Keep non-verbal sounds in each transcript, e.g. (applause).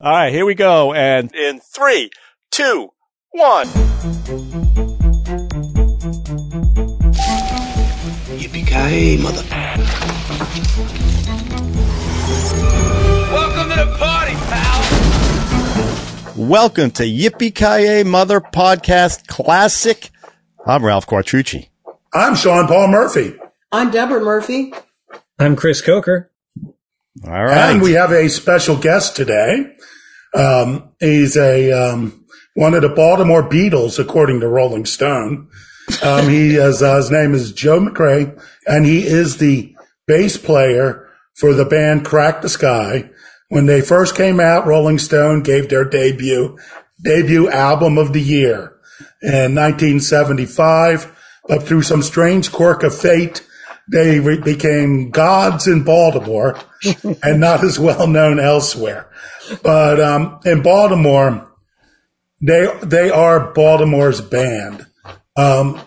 All right, here we go. And in three, two, one. Yippee-ki-yay, mother. Welcome to the party, pal. Welcome to Yippee-ki-yay, Mother Podcast Classic. I'm Ralph Quartucci. I'm Sean Paul Murphy. I'm Deborah Murphy. I'm Chris Coker. All right. And we have a special guest today. Um, he's a, um, one of the Baltimore Beatles, according to Rolling Stone. Um, he is, uh, his name is Joe Macre and he is the bass player for the band Crack the Sky. When they first came out, Rolling Stone gave their debut, debut album of the year in 1975. But through some strange quirk of fate, they re- became gods in Baltimore (laughs) and not as well known elsewhere. But um, in Baltimore, they they are Baltimore's band. Um,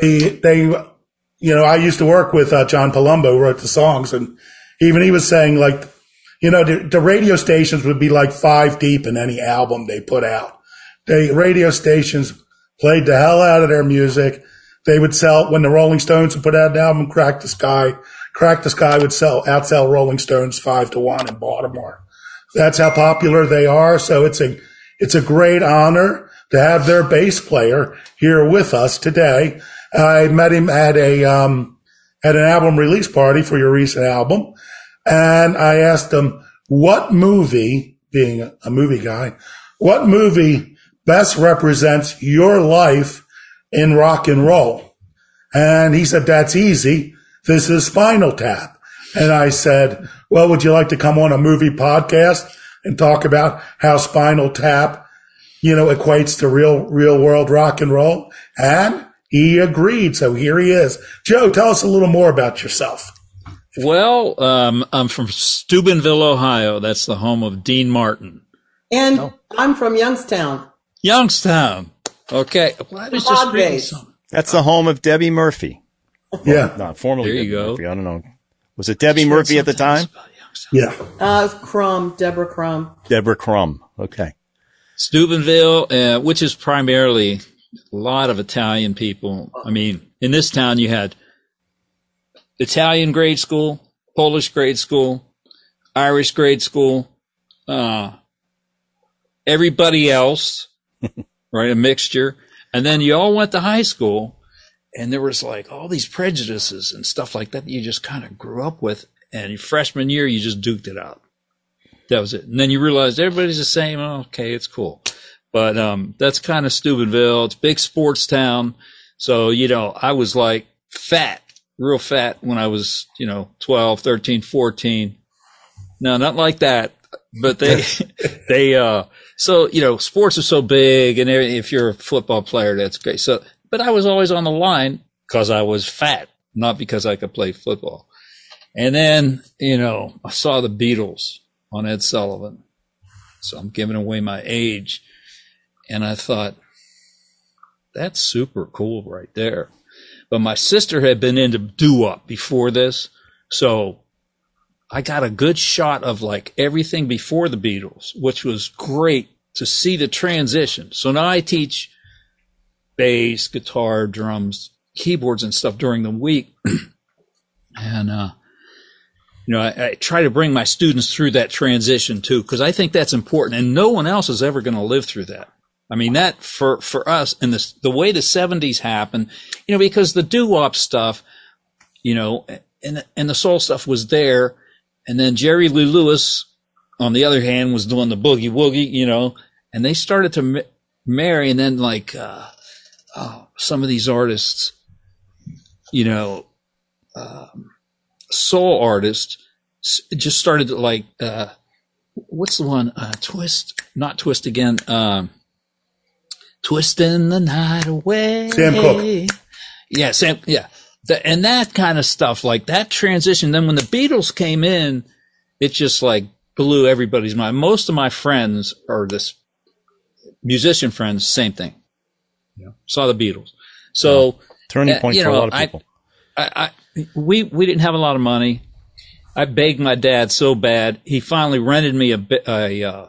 they they you know I used to work with uh, John Palumbo, who wrote the songs, and even he was saying like you know the, the radio stations would be like five deep in any album they put out. The radio stations played the hell out of their music. They would sell when the Rolling Stones would put out an album, Crack the Sky. Crack the Sky would sell outsell Rolling Stones five to one in Baltimore. That's how popular they are. So it's a it's a great honor to have their bass player here with us today. I met him at a um, at an album release party for your recent album, and I asked him what movie, being a movie guy, what movie best represents your life in rock and roll. And he said, that's easy. This is Spinal Tap. And I said, well, would you like to come on a movie podcast and talk about how Spinal Tap, you know, equates to real, real world rock and roll? And he agreed. So here he is. Joe, tell us a little more about yourself. Well, um, I'm from Steubenville, Ohio. That's the home of Dean Martin. And I'm from Youngstown. Youngstown. Okay. Well, I was Frog just reading something. That's the home of Debbie Murphy. Yeah. Not formerly There you Debbie go. Murphy. I don't know. Was it Debbie Murphy at the time? Yeah. Uh, Crumb, Deborah Crumb. Deborah Crum. Okay. Steubenville, uh, which is primarily a lot of Italian people. I mean, in this town, you had Italian grade school, Polish grade school, Irish grade school, uh, everybody else, (laughs) right? A mixture. And then you all went to high school and there was like all these prejudices and stuff like that that you just kind of grew up with. And freshman year, you just duked it out. That was it. And then you realized everybody's the same. Oh, okay, it's cool. But um, that's kind of Steubenville. It's big sports town. So, you know, I was like fat, real fat when I was, you know, 12, 13, 14. No, not like that. But they, (laughs) they, uh, so, you know, sports are so big and if you're a football player, that's great. So, but I was always on the line because I was fat, not because I could play football. And then, you know, I saw the Beatles on Ed Sullivan. So I'm giving away my age. And I thought, that's super cool right there. But my sister had been into doo wop before this. So I got a good shot of like everything before the Beatles, which was great to see the transition. So now I teach bass, guitar, drums, keyboards and stuff during the week. (clears throat) and, uh, you know, I, I try to bring my students through that transition too, because I think that's important and no one else is ever going to live through that. I mean, that for, for us and the, the way the seventies happened, you know, because the doo-wop stuff, you know, and, and the soul stuff was there. And then Jerry Lee Lewis, on the other hand, was doing the boogie woogie, you know, and they started to ma- marry. And then like, uh, oh, some of these artists, you know, um, soul artists just started to like, uh, what's the one? Uh, twist, not twist again. Um, twisting the night away. Sam Cooke. Yeah, Sam. Yeah, the, and that kind of stuff, like that transition. Then when the Beatles came in, it just like blew everybody's mind. Most of my friends are this musician friends, same thing. Know, saw the Beatles. So Turning uh, point you for a lot of people. I, I we we didn't have a lot of money, I begged my dad so bad, he finally rented me a, a uh,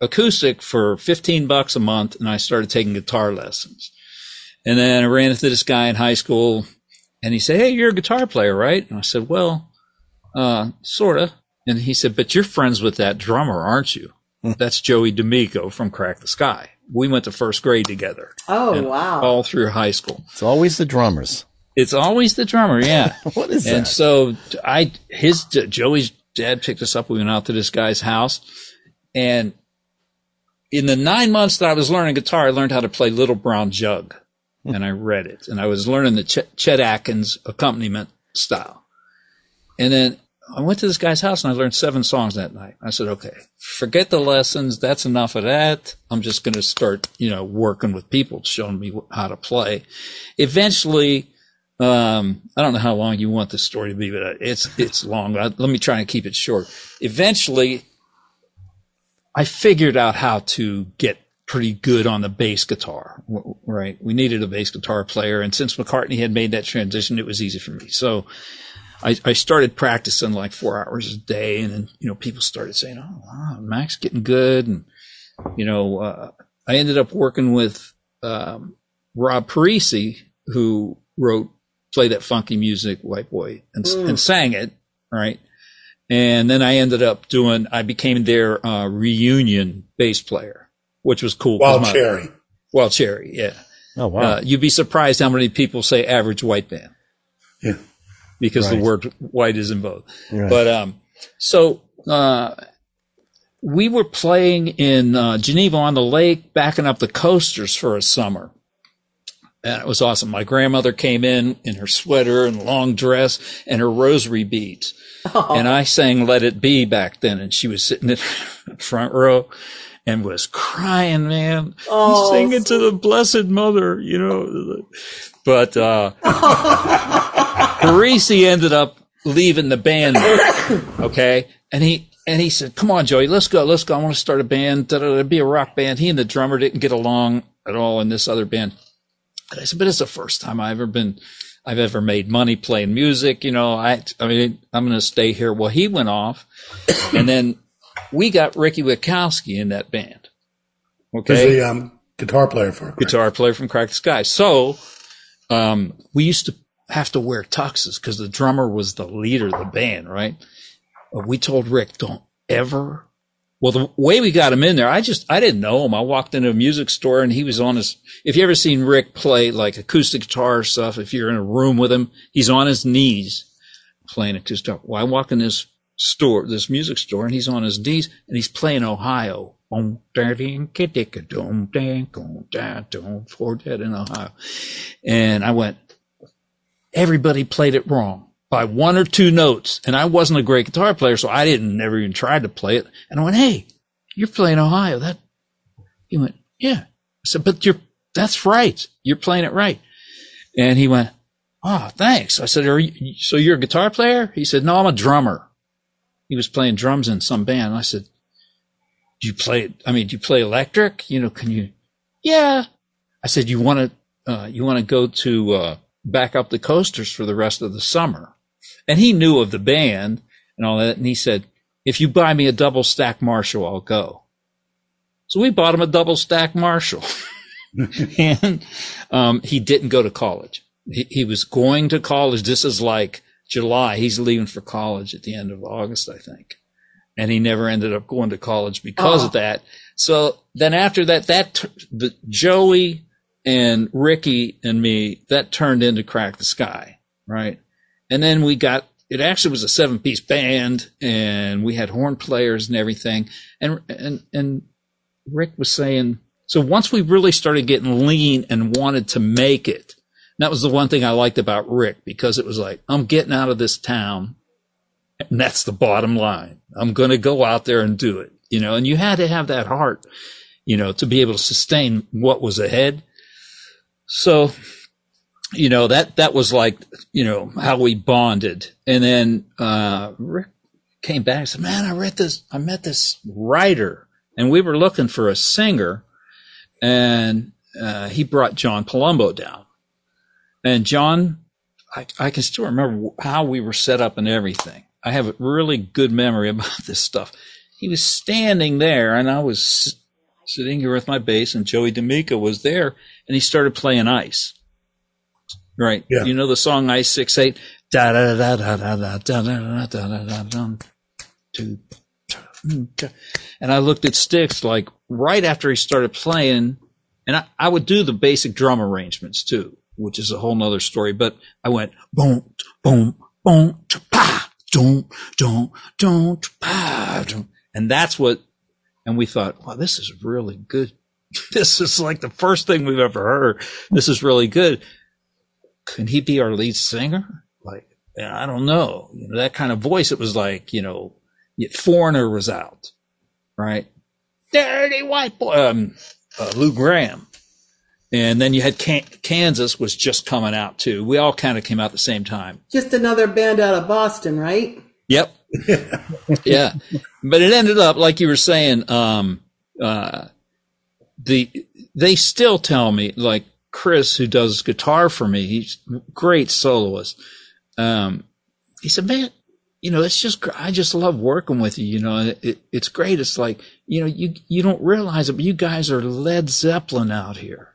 acoustic for 15 bucks a month and I started taking guitar lessons. And then I ran into this guy in high school and he said, Hey, you're a guitar player, right? And I said, Well, uh, sorta. And he said, But you're friends with that drummer, aren't you? That's Joey D'Amico from Crack the Sky. We went to first grade together. Oh, wow. All through high school. It's always the drummers. It's always the drummer, yeah. (laughs) What is and that? so I, his, Joey's dad picked us up. We went out to this guy's house and in the nine months that I was learning guitar, I learned how to play Little Brown Jug and I read it and I was learning the Ch- Chet Atkins accompaniment style. And then I went to this guy's house and I learned seven songs that night. I said, okay, forget the lessons. That's enough of that. I'm just going to start, you know, working with people showing me how to play. Eventually, um, I don't know how long you want this story to be, but it's, it's long. I, let me try and keep it short. Eventually, I figured out how to get pretty good on the bass guitar, right? We needed a bass guitar player. And since McCartney had made that transition, it was easy for me. So I, I started practicing like four hours a day. And then, you know, people started saying, Oh, wow, Mac's getting good. And, you know, uh, I ended up working with, um, Rob Parissi, who wrote Play That Funky Music, White Boy, and, and sang it, right? And then I ended up doing, I became their uh, reunion bass player, which was cool. Wild my- Cherry. Wild Cherry, yeah. Oh wow. Uh, you'd be surprised how many people say average white band Yeah. because the word white is in both. Right. But um, so uh, we were playing in uh, Geneva on the lake, backing up the coasters for a summer. And it was awesome. My grandmother came in in her sweater and long dress and her rosary beads. And I sang Let It Be back then. And she was sitting in (laughs) the front row and was crying, man. Oh, singing to the Blessed Mother, you know. But, uh, (laughs) Parissi ended up leaving the band. Okay. And he, and he said, come on, Joey, let's go. Let's go. I want to start a band. Da, da, da, be a rock band. He and the drummer didn't get along at all in this other band. And I said, but it's the first time I've ever been, I've ever made money playing music. You know, I, I mean, I'm going to stay here. Well, he went off and then we got Ricky Witkowski in that band. He's Okay. the um, guitar player for Guitar player from Crack the Sky. So, um, we used to have to wear tuxes because the drummer was the leader of the band, right? But we told Rick, don't ever. Well, the way we got him in there, I just, I didn't know him. I walked into a music store and he was on his, if you ever seen Rick play like acoustic guitar stuff, if you're in a room with him, he's on his knees playing acoustic guitar. Well, I walk in this store, this music store, and he's on his knees and he's playing Ohio. In Ohio. And I went, everybody played it wrong by one or two notes. And I wasn't a great guitar player, so I didn't never even try to play it. And I went, Hey, you're playing Ohio. That he went, Yeah. I said, but you're that's right. You're playing it right. And he went, Oh, thanks. I said, Are you so you're a guitar player? He said, No, I'm a drummer. He was playing drums in some band. I said, Do you play I mean, do you play electric? You know, can you Yeah. I said, You wanna uh, you wanna go to uh back up the coasters for the rest of the summer. And he knew of the band and all that. And he said, if you buy me a double stack Marshall, I'll go. So we bought him a double stack Marshall. (laughs) and um, he didn't go to college. He, he was going to college. This is like July. He's leaving for college at the end of August, I think. And he never ended up going to college because of oh. that. So then after that, that the Joey and Ricky and me, that turned into Crack the Sky, right? And then we got, it actually was a seven piece band and we had horn players and everything. And, and, and Rick was saying, so once we really started getting lean and wanted to make it, that was the one thing I liked about Rick because it was like, I'm getting out of this town. And that's the bottom line. I'm going to go out there and do it, you know, and you had to have that heart, you know, to be able to sustain what was ahead. So, you know, that, that was like, you know, how we bonded. And then, uh, Rick came back and said, man, I read this, I met this writer and we were looking for a singer and, uh, he brought John Palumbo down and John, I, I can still remember how we were set up and everything. I have a really good memory about this stuff. He was standing there, and I was sitting here with my bass, and Joey D'Amico was there, and he started playing Ice. Right. Yeah. You know the song Ice Six Eight. Da da da da da da da da da da da da. Two. And I looked at Sticks like right after he started playing, and I, I would do the basic drum arrangements too, which is a whole nother story. But I went boom, boom, boom, pa, don't, don't, don't, pa, and that's what. And we thought, wow, this is really good. (laughs) This is like the first thing we've ever heard. This is really good. Can he be our lead singer? Like, I don't know. You know, that kind of voice. It was like, you know, Foreigner was out, right? Dirty white boy, um, uh, Lou Gramm. And then you had Can- Kansas was just coming out too. We all kind of came out at the same time. Just another band out of Boston, right? Yep. (laughs) yeah. But it ended up, like you were saying, um, uh, the, they still tell me, like Chris, who does guitar for me, he's a great soloist. Um, he said, man, you know, it's just, gr- I just love working with you. You know, it, it, it's great. It's like, you know, you, you don't realize it, but you guys are Led Zeppelin out here.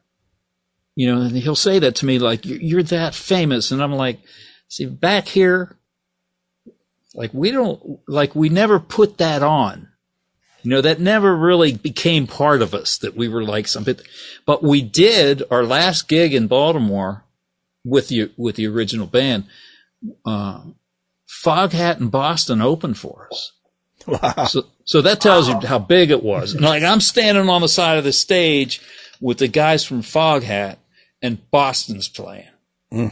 You know, and he'll say that to me, like, you're, that famous. And I'm like, see, back here, like we don't, like we never put that on. You know, that never really became part of us that we were like something, but we did our last gig in Baltimore with the, with the original band. Uh, Foghat in Boston opened for us. Wow. So, so that tells you how big it was. And like I'm standing on the side of the stage with the guys from Foghat and Boston's playing,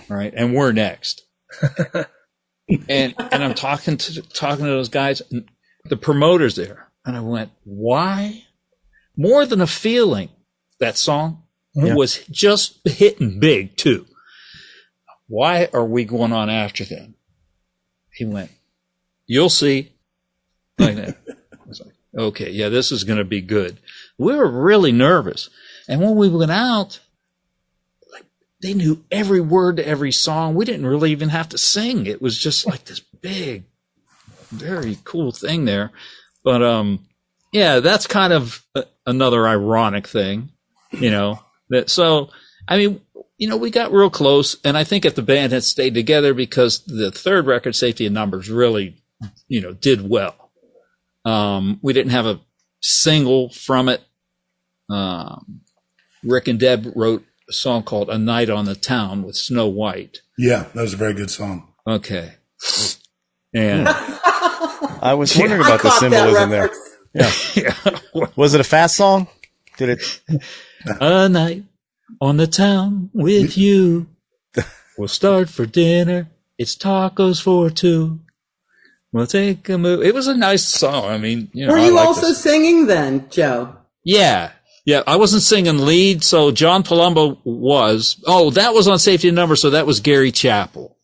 right? And we're next. (laughs) and, and I'm talking to, talking to those guys and the promoters there. And I went, why? More than a feeling, that song Yeah. was just hitting big too. Why are we going on after them? He went, you'll see. Like that. I was like, okay, yeah, this is going to be good. We were really nervous. And when we went out, they knew every word to every song. We didn't really even have to sing. It was just like this big, very cool thing there. But, um, yeah, that's kind of a, another ironic thing, you know, that, so, I mean, you know, we got real close and I think if the band had stayed together because the third record, Safety in Numbers, really, you know, did well. Um, we didn't have a single from it. Um, Rick and Deb wrote a song called A Night on the Town with Snow White. Yeah, that was a very good song. Okay. And (laughs) I was wondering I about the symbolism there. reference. yeah, (laughs) Was it a fast song? Did it? (laughs) a night on the town with you. We'll start for dinner. It's tacos for two. We'll take a move. It was a nice song. I mean, you know, Were I you like also this. singing then, Joe? Yeah. Yeah. I wasn't singing lead. So John Palumbo was. Oh, that was on Safety in Number. So that was Gary Chappell.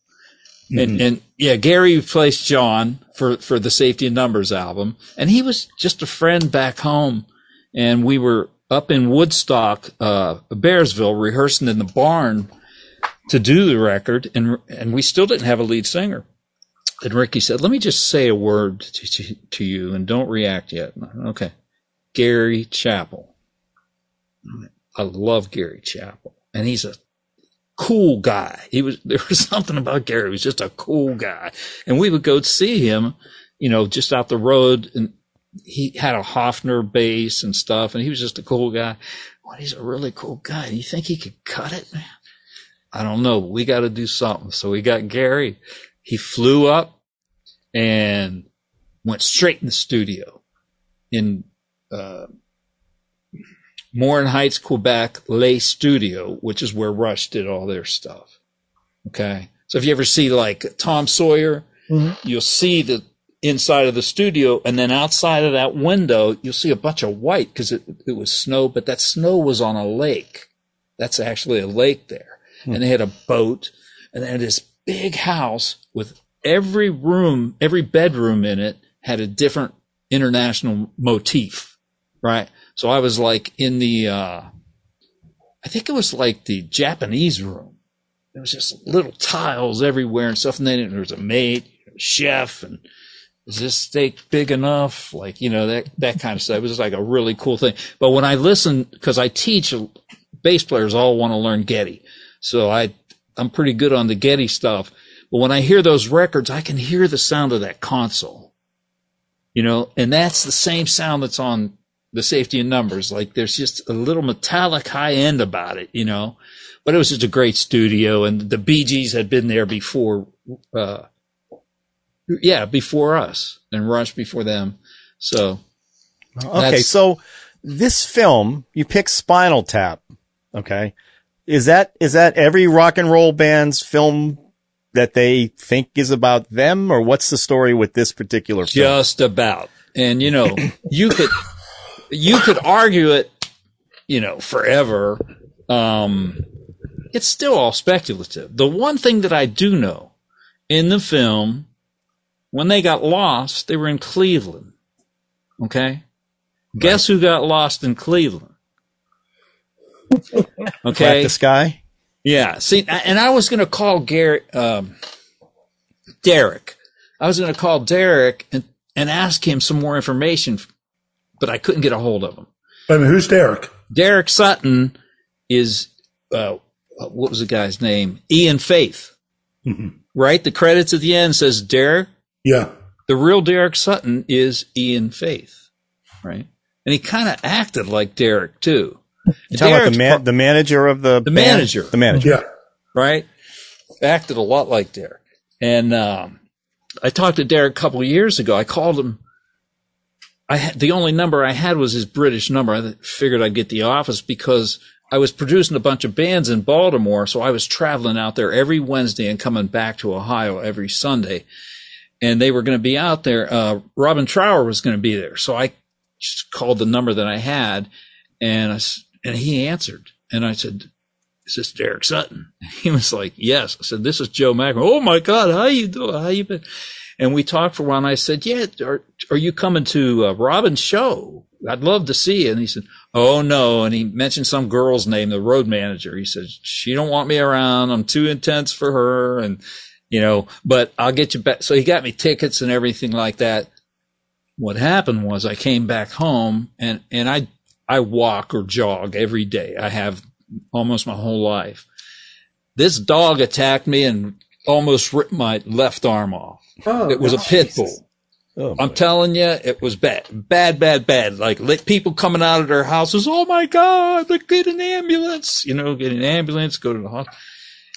And, and yeah, Gary replaced John for, for the Safety in Numbers album. And he was just a friend back home. And we were up in Woodstock, uh, Bearsville rehearsing in the barn to do the record. And, and we still didn't have a lead singer. And Ricky said, let me just say a word to, to, to you and don't react yet. Okay. Gary Chappell. I love Gary Chappell and he's a cool guy. He was, (laughs) there was something about Gary. He was just a cool guy. And we would go see him, you know, just out the road and he had a Hofner bass and stuff and he was just a cool guy. Well, he's a really cool guy. You think he could cut it, man? I don't know. We got to do something. So we got Gary. He flew up and went straight in the studio in, uh, Morin Heights, Quebec, Le Studio, which is where Rush did all their stuff. Okay. So if you ever see like Tom Sawyer, mm-hmm. you'll see the inside of the studio and then outside of that window, you'll see a bunch of white because it, it was snow, but that snow was on a lake. That's actually a lake there. Hmm. And they had a boat and they had this big house with every room, every bedroom in it had a different international motif, right? So I was like in the, uh, I think it was like the Japanese room. There was just little tiles everywhere and stuff. And then there was a maid, chef and is this steak big enough? Like, you know, that, that kind of stuff. It was like a really cool thing. But when I listen, cause I teach bass players all want to learn Geddy. So I, I'm pretty good on the Geddy stuff. But when I hear those records, I can hear the sound of that console, you know, and that's the same sound that's on the safety in numbers. Like there's just a little metallic high end about it, you know, but it was just a great studio and the Bee Gees had been there before, uh, yeah, before us and Rush before them. So Okay, so this film, you pick Spinal Tap. Okay, is that is that every rock and roll band's film that they think is about them, or what's the story with this particular film? just about. And you know, you could you could argue it, you know, forever. Um, it's still all speculative. The one thing that I do know in the film, when they got lost, they were in Cleveland. Okay, guess who got lost in Cleveland? (laughs) Okay, the sky. yeah. See, and I was going to call Gary, um, Derek. I was going to call Derek and, and ask him some more information, but I couldn't get a hold of him. I mean, who's Derek? Derek Sutton is, uh, what was the guy's name? Ian Faith, right? The credits at the end says Derek. Yeah. The real Derek Sutton is Ian Faith, right? And he kind of acted like Derek too. You talking about the man, the manager of the The band? manager. the manager. Yeah. right? Acted a lot like Derek. And um, I talked to Derek a couple of years ago. I called him. I had, the only number I had was his British number. I figured I'd get the office because I was producing a bunch of bands in Baltimore, so I was traveling out there every Wednesday and coming back to Ohio every Sunday. And they were going to be out there. Uh, Robin Trower was going to be there, so I just called the number that I had, and I, and he answered, and I said, is this Derek Sutton? (laughs) He was like, yes. I said, this is Joe Mack. Oh my God. How you doing? How you been? And we talked for a while and I said, yeah, are, are you coming to uh, Robin's show? I'd love to see you. And he said, oh no. And he mentioned some girl's name, the road manager. He said, she don't want me around. I'm too intense for her. And, you know, but I'll get you back. So he got me tickets and everything like that. What happened was I came back home and, and I, I walk or jog every day. I have almost my whole life. This dog attacked me and almost ripped my left arm off. Oh, It was a gosh. pit bull. Oh, I'm telling you, it was bad, bad, bad, bad. Like let people coming out of their houses. Oh my God, like get an ambulance, you know, get an ambulance, go to the hospital.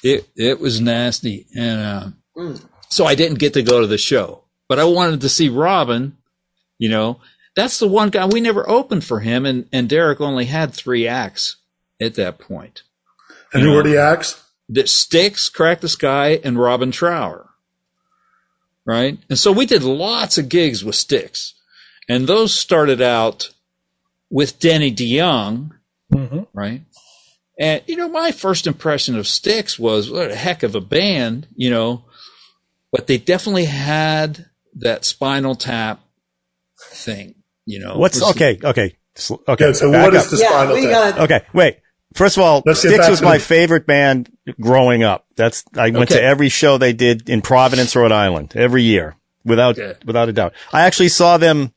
It, it was nasty. And, uh, Mm. so I didn't get to go to the show, but I wanted to see Robin, you know, that's the one guy we never opened for him. And, and Derek only had three acts at that point. And who were the acts? That Styx, Crack the Sky, and Robin Trower. Right? And so we did lots of gigs with Styx. And those started out with Denny DeYoung, mm-hmm. right? And, you know, my first impression of Styx was what a heck of a band, you know, but they definitely had that spinal tap thing, you know. What's okay? Okay, okay. Okay, so back what up. is the Yeah, spinal tap? got. Okay, wait. First of all, Styx was my the- favorite band growing up. That's I went to every show they did in Providence, Rhode Island, every year, without Okay. without a doubt. I actually saw them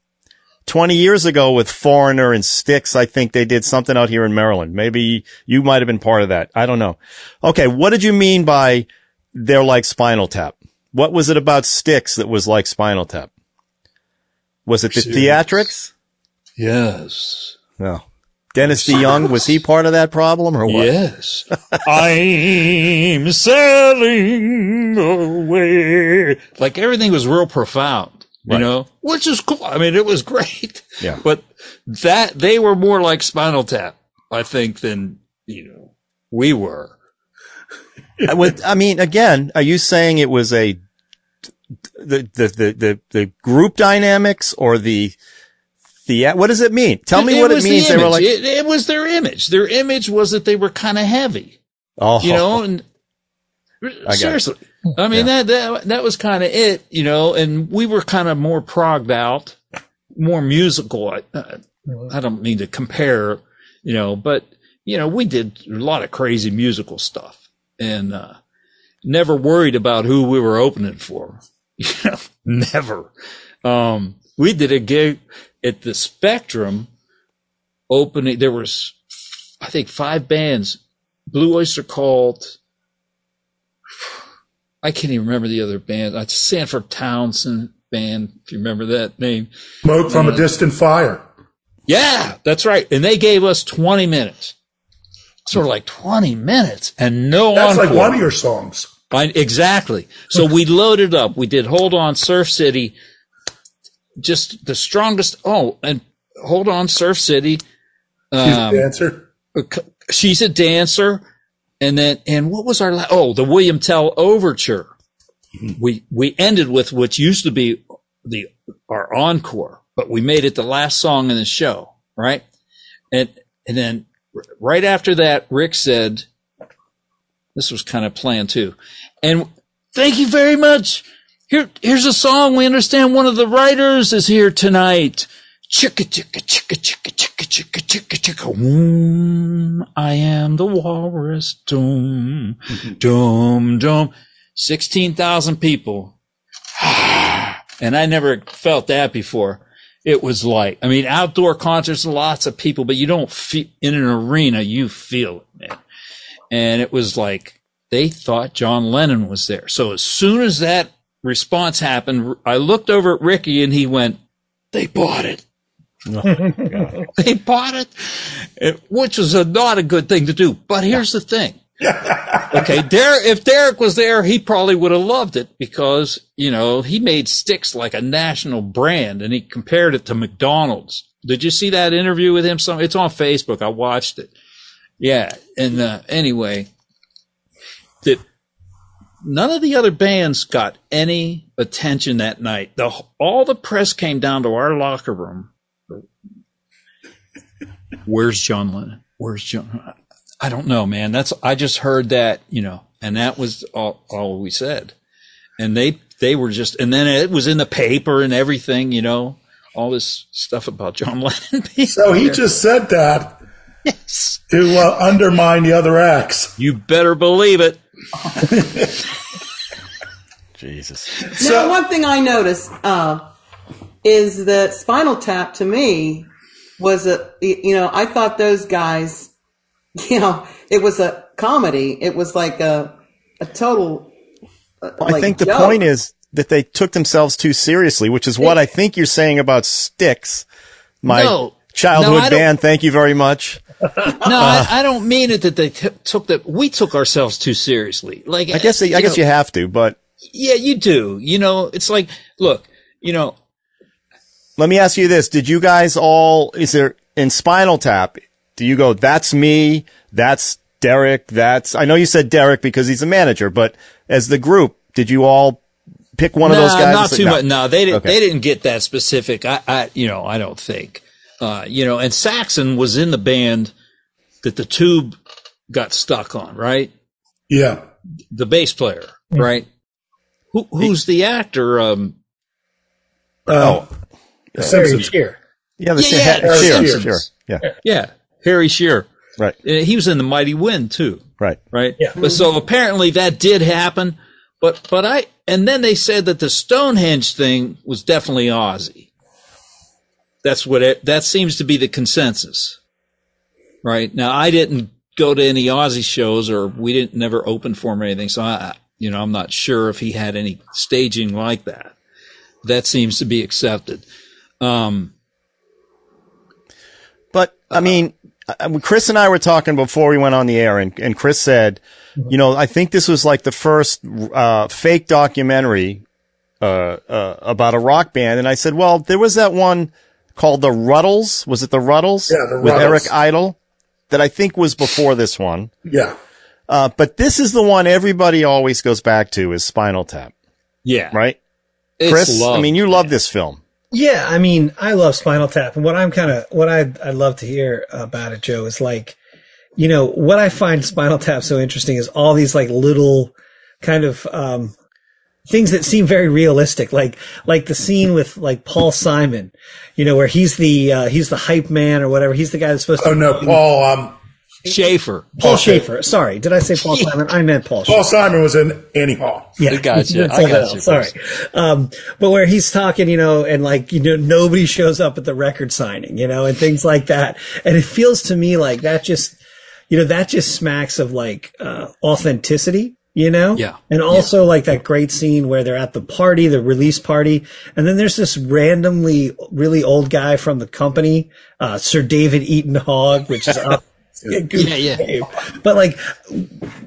20 years ago with Foreigner and Styx. I think they did something out here in Maryland. Maybe you might have been part of that. I don't know. Okay, what did you mean by they're like Spinal Tap? What was it about Styx that was like Spinal Tap? Was it the theatrics? Yes. No. Dennis DeYoung, was he part of that problem or what? Yes. (laughs) I'm sailing away. Like everything was real profound, you Right. know, which is cool. I mean, it was (laughs) great. Yeah. But that, they were more like Spinal Tap, I think, than, you know, we were. I would, I mean, again, are you saying it was a, the, the, the, the, the group dynamics or the, the, what does it mean? Tell me what it the means. They were like, it, it was their image. Their image was that they were kind of heavy. oh, you know, and it. seriously, I mean that that that was kind of it, you know, and we were kind of more progged out, more musical. I, uh, I don't mean to compare, you know, but you know, we did a lot of crazy musical stuff, and uh, never worried about who we were opening for. (laughs) You know, never. Um, we did a gig at the Spectrum opening. There was, I think, five bands. Blue Oyster Cult. I can't even remember the other band. It's Sanford Townsend band, if you remember that name. Smoke from a uh, distant fire. Yeah, that's right. And they gave us 20 minutes. Sort of like 20 minutes and no That's like one of your songs. I, exactly. So we loaded up. We did Hold On Surf City, just the strongest. Oh, and Hold On Surf City. She's Um, a dancer. she's a dancer. And then, and what was our, la- oh, the William Tell overture. We, we ended with what used to be the, our encore, but we made it the last song in the show, right? And, and then r- right after that, Rick said, this was kind of planned too. And thank you very much. Here, here's a song. We understand one of the writers is here tonight. Chicka chicka chicka chicka chicka chicka chicka chicka. I am the walrus. Doom, (laughs) doom, doom. Sixteen thousand people, (sighs) and I never felt that before. It was like, I mean, outdoor concerts, lots of people, but you don't feel in an arena. You feel it, man. And it was like they thought John Lennon was there. So as soon as that response happened, I looked over at Ricky and he went, "They bought it." (laughs) they bought it, It- which was a, not a good thing to do. But here's the thing. (laughs) okay, Der- if Derek was there, he probably would have loved it because, you know, he made Styx like a national brand and he compared it to McDonald's. Did you see that interview with him? Some, it's on Facebook. I watched it. Yeah. And, uh, anyway, that none of the other bands got any attention that night. The, all the press came down to our locker room. Where's John Lennon? Where's John? I don't know, man. That's I just heard that, you know, and that was all, all we said. And they they were just, and then it was in the paper and everything, you know, all this stuff about John (laughs) Lennon. being So he there. just said that Yes. to uh, undermine the other acts. you better believe it. (laughs) Jesus. now, one thing I noticed uh, is that Spinal Tap to me was a, you know, I thought those guys, (laughs) you know, it was a comedy. It was like a, a total. uh, I like, think the joke. point is that they took themselves too seriously, which is what I think you're saying about Styx, my No. childhood No, band. Thank you very much. (laughs) No, I, I don't mean it that they t- took that. We took ourselves too seriously. Like I guess I guess know, you have to, but Yeah, you do. You know, it's like, look, you know, let me ask you this: Did you guys all? Is there in Spinal Tap? Do you go? That's me. That's Derek. That's. I know you said Derek because he's a manager, but as the group, did you all pick one of those guys? Not too much. No, they didn't. Okay. They didn't get that specific. I, I, you know, I don't think. Uh, you know, and Saxon was in the band that the tube got stuck on, right? Yeah. The bass player, right? Who, who's the actor? Um, Oh, The Simpsons. Shearer. Yeah, the Yeah, same- yeah, sure, Simpsons. sure, yeah, yeah, Harry Shearer. right, Uh, He was in the Mighty Wind too. right. right? Yeah. But so apparently that did happen, but but I and then they said that the Stonehenge thing was definitely Ozzy. That's what it, that seems to be the consensus, right? Now I didn't go to any Ozzy shows, or we didn't never open for him or anything, so I you know I'm not sure if he had any staging like that. That seems to be accepted. Um, But I mean, I- I- Chris and I were talking before we went on the air, and, and Chris said, you know, I think this was like the first uh, fake documentary uh, uh, about a rock band, and I said, well, there was that one called the Rutles. Was it the Rutles? Yeah, the with Eric Idle, that I think was before this one. Yeah. Uh, but this is the one everybody always goes back to is Spinal Tap, yeah, right? It's Chris, I mean, you love this film. Yeah, I mean, I love Spinal Tap, and what I'm kind of what I'd, I'd love to hear about it, Joe, is like, you know, what I find Spinal Tap so interesting is all these like little kind of um things that seem very realistic, like like the scene with like Paul Simon, you know, where he's the uh, he's the hype man or whatever. He's the guy that's supposed to. Oh no, Paul. Um, Shaffer. Paul Shaffer. Sorry, did I say Paul Simon? I meant Paul. Paul Shaffer. Simon was in Annie Hall. Yeah, I got you. (laughs) I got you. Sorry, um, but where he's talking, you know, and like you know, nobody shows up at the record signing, you know, and things like that, and it feels to me like that just, you know, that just smacks of like uh, authenticity. You know? Yeah. And also like that great scene where they're at the party, the release party, and then there's this randomly really old guy from the company, uh, Sir David Eaton Hogg, which is up. Yeah, yeah. But like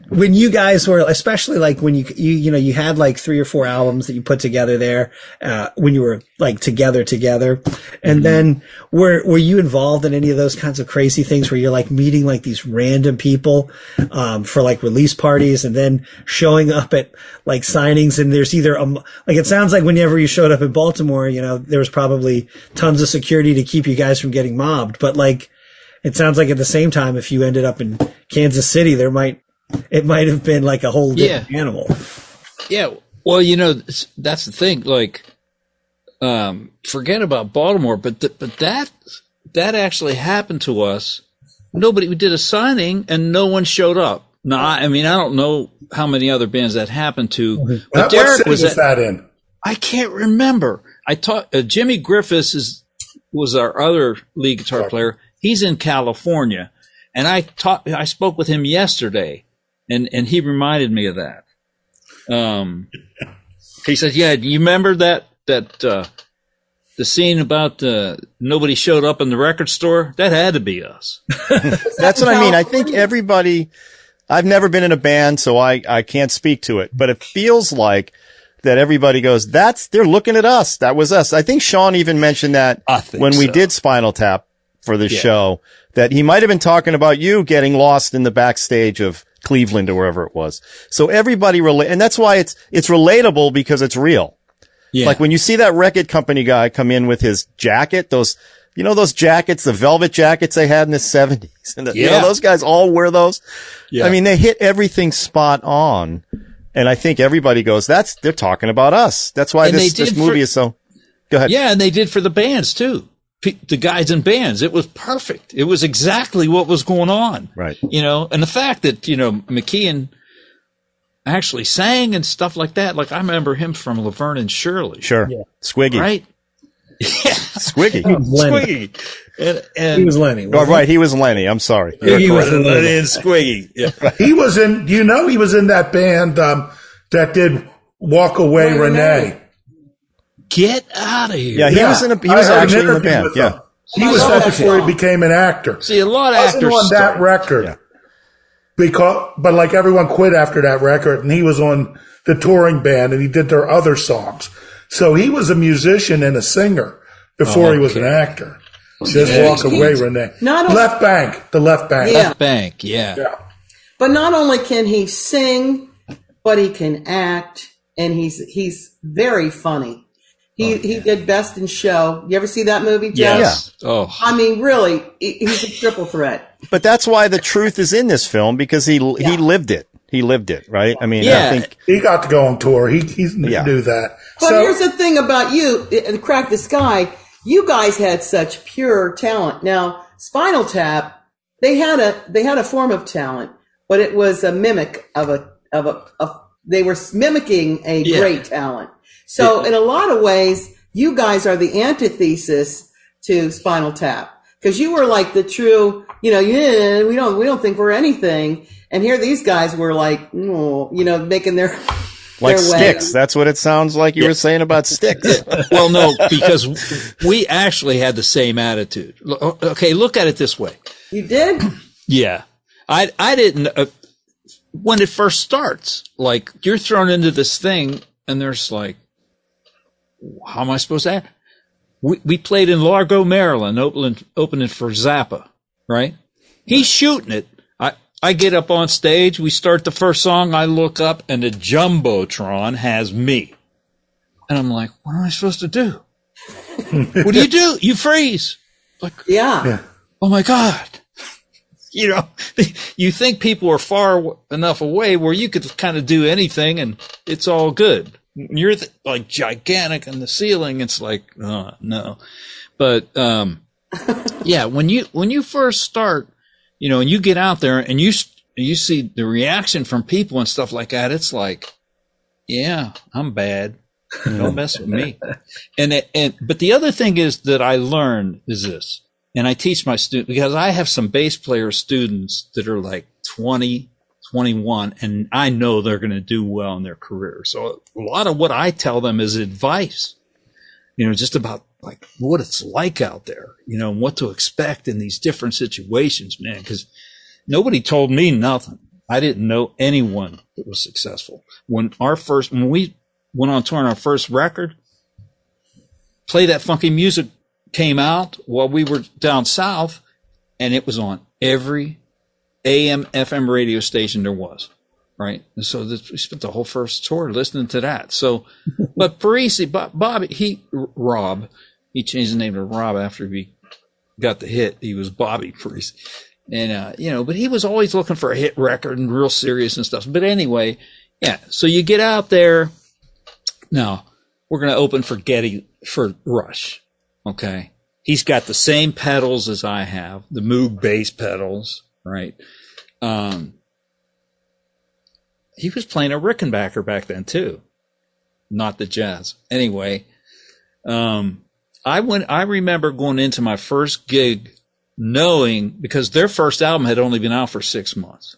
when you guys were, especially like when you, you, you know, you had like three or four albums that you put together there, uh, when you were like together, together. And then were, were you involved in any of those kinds of crazy things where you're like meeting like these random people, um, for like release parties and then showing up at like signings and there's either, um, like it sounds like whenever you showed up in Baltimore, you know, there was probably tons of security to keep you guys from getting mobbed, but like, it sounds like at the same time, if you ended up in Kansas City, there might, it might have been like a whole different animal. Yeah. Well, you know, that's the thing. Like, um, forget about Baltimore, but th- but that that actually happened to us. Nobody. We did a signing and no one showed up. No, I I mean I don't know how many other bands that happened to, but What, what Derek city was was at. that in? I can't remember. I taught uh, Jimmy Griffiths is was our other lead guitar player. He's in California, and I taught. I spoke with him yesterday, and and he reminded me of that. Um, he said, "Yeah, do you remember that that uh, the scene about uh, nobody showed up in the record store? That had to be us." (laughs) That's what I mean. I think everybody, I've never been in a band, so I, I can't speak to it, but it feels like that everybody goes, that's, they're looking at us. That was us. I think Sean even mentioned that when we so. did Spinal Tap for the Yeah. show, that he might have been talking about you getting lost in the backstage of Cleveland or wherever it was. So everybody relate, and that's why it's, it's relatable because it's real. Yeah, Like when you see that record company guy come in with his jacket, those, you know, those jackets, the velvet jackets they had in the seventies. (laughs) And the, you know, Yeah. those guys all wear those. Yeah. I mean, they hit everything spot on. And I think everybody goes, that's, they're talking about us. That's why And this, this movie for- is so, go ahead. Yeah, and they did for the bands too. P- The guys in bands, it was perfect. It was exactly what was going on. Right. You know, and the fact that, you know, McKean actually sang and stuff like that. Like I remember him from Laverne and Shirley. Sure. Squiggy. Right? (laughs) Yeah. Squiggy. Lenny. Squiggy. And, and He was Lenny. Oh, right. He was Lenny. I'm sorry. he? He was Lenny Lenny. and Squiggy. Yeah. (laughs) He was in, you know, he was in that band um, that did Walk Away Renee. Renee. Get out of here. Yeah. He Yeah, was in a, he was heard actually in the band. Yeah. him. He was that love before he became an actor. See, a lot of actors. on that start- record Yeah. because, but like everyone quit after that record, and he was on the touring band, and he did their other songs. So he was a musician and a singer before he was an actor. Just Yeah, walk away, Renee. Not a- left bank, the left bank. Yeah. Bank, yeah. Yeah. But not only can he sing, but he can act, and he's he's very funny. He he did Best in Show. You ever see that movie, Jeff? Yes. Oh, I mean, really, he's a triple threat. But that's why the truth is in this film because he, he lived it. He lived it, right? I mean, Yeah. I think, He got to go on tour. He, he Yeah. knew that. But so, here's the thing about you, uh, Crack the Sky. You guys had such pure talent. Now, Spinal Tap, they had a they had a form of talent, but it was a mimic of a of a of, they were mimicking a Yeah. great talent. So, in a lot of ways, you guys are the antithesis to Spinal Tap because you were like the true, you know, yeah, we don't we don't think we're anything, and here these guys were like, mm, you know, making their (laughs) like their way. Styx. That's what it sounds like you were saying about Styx. (laughs) well, no, because we actually had the same attitude. Okay, look at it this way. You did. Yeah. I, I didn't, uh, when it first starts, like you're thrown into this thing and there's like, how am I supposed to act? We, we played in Largo, Maryland, opening, opening for Zappa, right? He's shooting it. I, I get up on stage. We start the first song. I look up and the Jumbotron has me. And I'm like, what am I supposed to do? (laughs) what do you do? You freeze. Like, Yeah. oh my God. (laughs) You know, (laughs) you think people are far enough away where you could kind of do anything and it's all good. You're th- like gigantic in the ceiling. It's like, oh, no. But, um, (laughs) yeah, when you, when you first start, you know, and you get out there and you you see the reaction from people and stuff like that. It's like, yeah, I'm bad. Don't mess with me. (laughs) And it, and but the other thing is that I learned is this, and I teach my students because I have some bass player students that are like 20, 21, and I know they're going to do well in their career. So a lot of what I tell them is advice, you know, just about like what it's like out there, you know, and what to expect in these different situations, man. Cause nobody told me nothing. I didn't know anyone that was successful. When our first, when we went on tour on our first record, Play That Funky Music came out while we were down south and it was on every AM, FM radio station there was. Right. And so this, we spent the whole first tour listening to that. So, (laughs) but Parissi, Bob, Bobby, he, Rob, he changed the name to Rob after he got the hit. He was Bobby Parissi. And, uh, you know, but he was always looking for a hit record and real serious and stuff. But anyway, yeah. So you get out there. Now we're going to open for Geddy for Rush. Okay. He's got the same pedals as I have, the Moog bass pedals, right? Um, he was playing a Rickenbacker back then too, not the jazz. Anyway, um, I went, I remember going into my first gig knowing because their first album had only been out for six months.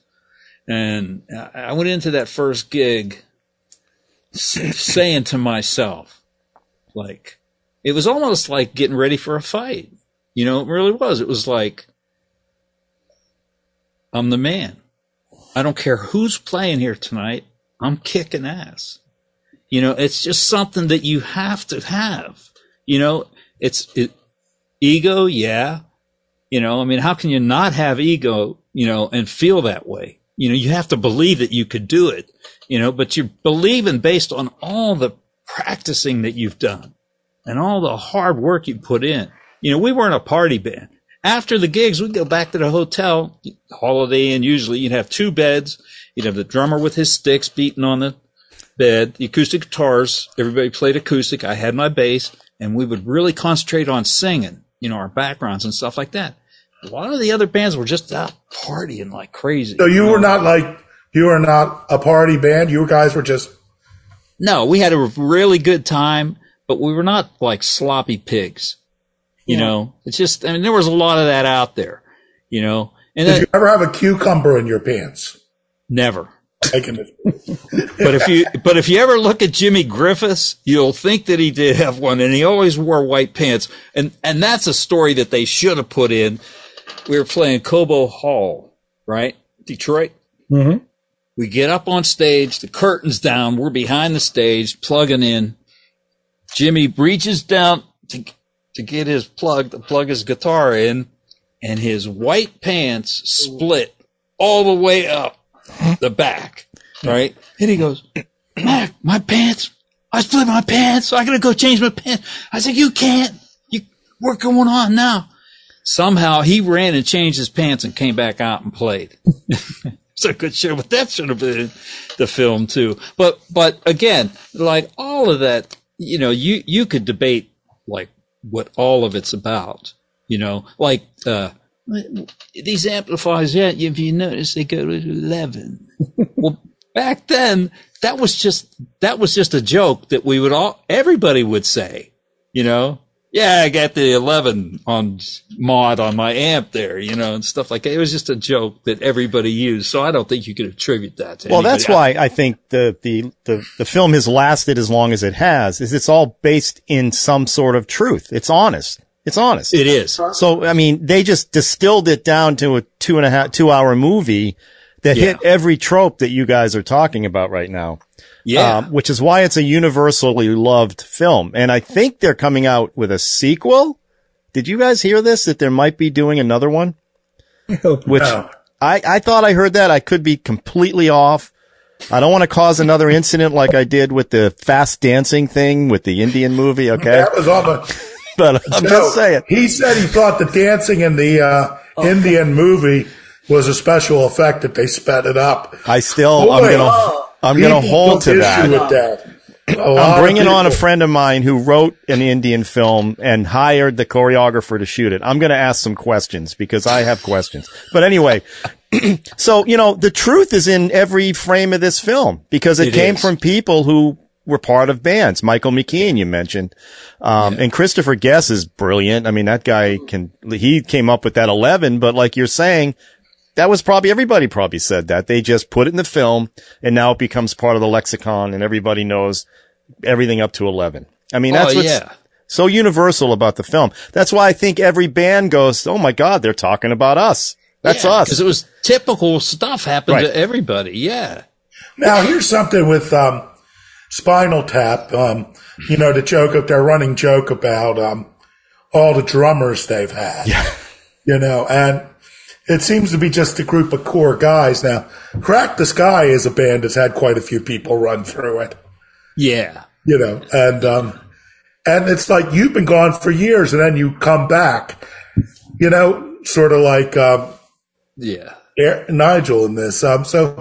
And I went into that first gig saying to myself, like, it was almost like getting ready for a fight. You know, it really was. It was like, I'm the man. I don't care who's playing here tonight. I'm kicking ass. You know, it's just something that you have to have. You know, it's it, ego, yeah. You know, I mean, how can you not have ego, you know, and feel that way? You know, you have to believe that you could do it, you know, but you're believing based on all the practicing that you've done and all the hard work you put in. You know, we weren't a party band. After the gigs, we'd go back to the hotel, Holiday Inn. Usually, you'd have two beds. You'd have the drummer with his sticks beating on the bed, the acoustic guitars. Everybody played acoustic. I had my bass, and we would really concentrate on singing. You know, our backgrounds and stuff like that. A lot of the other bands were just out partying like crazy. So you were not like you were not a party band. You guys were just No, we had a really good time, but we were not like sloppy pigs. You know, it's just, I mean, there was a lot of that out there, you know, and Did then, you ever have a cucumber in your pants? never. But if you, but if you ever look at Jimmy Griffiths, you'll think that he did have one and he always wore white pants. And, and that's a story that they should have put in. We were playing Cobo Hall, right? Detroit. Mhm. We get up on stage, the curtains down, we're behind the stage, plugging in. Jimmy reaches down to, to get his plug, to plug his guitar in, and his white pants split all the way up the back, right? And he goes, Mac, my pants, I split my pants. I gotta go change my pants. I said, you can't. You, we're going on now. Somehow he ran and changed his pants and came back out and played. it's a good show, but that should have been the film too. But, but again, like all of that, you know, you, you could debate like what all of it's about, you know, like, uh, these amplifiers, yeah, if you notice, they go to 11. (laughs) well, back then, that was just, that was just a joke that we would all, everybody would say, you know, yeah, I got the 11 on mod on my amp there, you know, and stuff like that. It was just a joke that everybody used. So I don't think you could attribute that to Well, anybody. that's why I think the, the, the, the film has lasted as long as it has, is it's all based in some sort of truth. It's honest. It's honest. it is. So, I mean, they just distilled it down to a two and a half, two hour movie that Yeah. hit every trope that you guys are talking about right now. Yeah. Um, which is why it's a universally loved film. And I think they're coming out with a sequel. Did you guys hear this? That there might be doing another one? I Which No. I, I thought I heard that. I could be completely off. I don't want to cause another incident like I did with the fast dancing thing with the Indian movie. Okay. That was all the. (laughs) But I'm No, just saying. He said he thought the dancing in the uh, Indian movie was a special effect that they sped it up. I still, I'm going to, I'm going to hold to that. that. I'm bringing on a friend of mine who wrote an Indian film and hired the choreographer to shoot it. I'm going to ask some questions because I have questions. But anyway, (clears throat) so, you know, the truth is in every frame of this film because it, It came is. from people who were part of bands. Michael McKean, you mentioned. Um, and Christopher Guest is brilliant. I mean, that guy can, he came up with that 11, but like you're saying, that was probably everybody probably said that. They just put it in the film and now it becomes part of the lexicon and everybody knows everything up to 11. I mean, that's oh, what's yeah. so universal about the film. That's why I think every band goes, Oh my God, they're talking about us. That's Because us. it was typical stuff happened Right. to everybody. Yeah. Now, here's something with um, Spinal Tap. Um, you know, the joke, of their running joke about um, all the drummers they've had. Yeah. You know, and it seems to be just a group of core guys. Now, Crack the Sky is a band that's had quite a few people run through it. Yeah. You know, and um, and it's like you've been gone for years, and then you come back. You know, sort of like. Um, Yeah. Nigel in this. Um, so,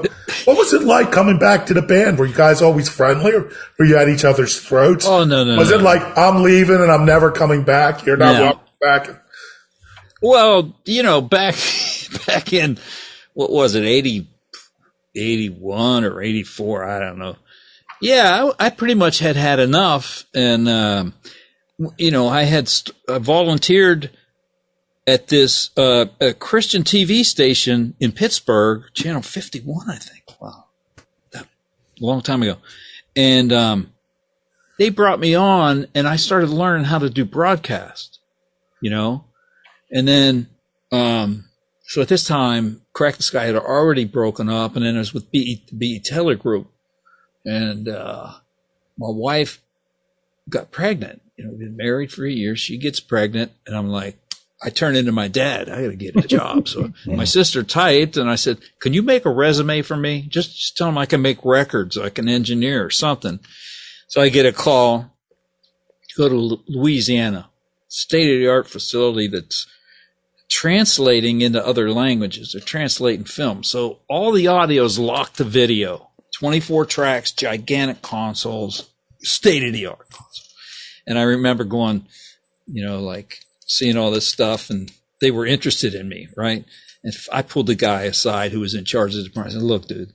what was it like coming back to the band? Were you guys always friendly, or were you at each other's throats? Oh, no, no, Was no. it like I'm leaving and I'm never coming back? You're not No. welcome back. Well, you know, back (laughs) (laughs) back in what was it, 80, 81 or 84, I don't know. Yeah, I, I pretty much had had enough and um you know, I had st- I volunteered at this uh a Christian TV station in Pittsburgh, channel 51, I think. Wow. A long time ago. And um they brought me on and I started learning how to do broadcast, you know? And then, um, so at this time, Crack the Sky had already broken up, and then I was with B. B. Taylor Group, and uh, my wife got pregnant. You know, we've been married for a year. She gets pregnant, and I'm like, I turn into my dad. I got to get a job. So (laughs) my sister typed, and I said, "Can you make a resume for me? Just, just tell them I can make records, I can engineer or something." So I get a call. Go to Louisiana, state of the art facility that's translating into other languages. They're translating film. So all the audio is locked to video. 24 tracks, gigantic consoles, state of the art console. And I remember going, you know, like seeing all this stuff and they were interested in me, right? And I pulled the guy aside who was in charge of the department. I said, look, dude,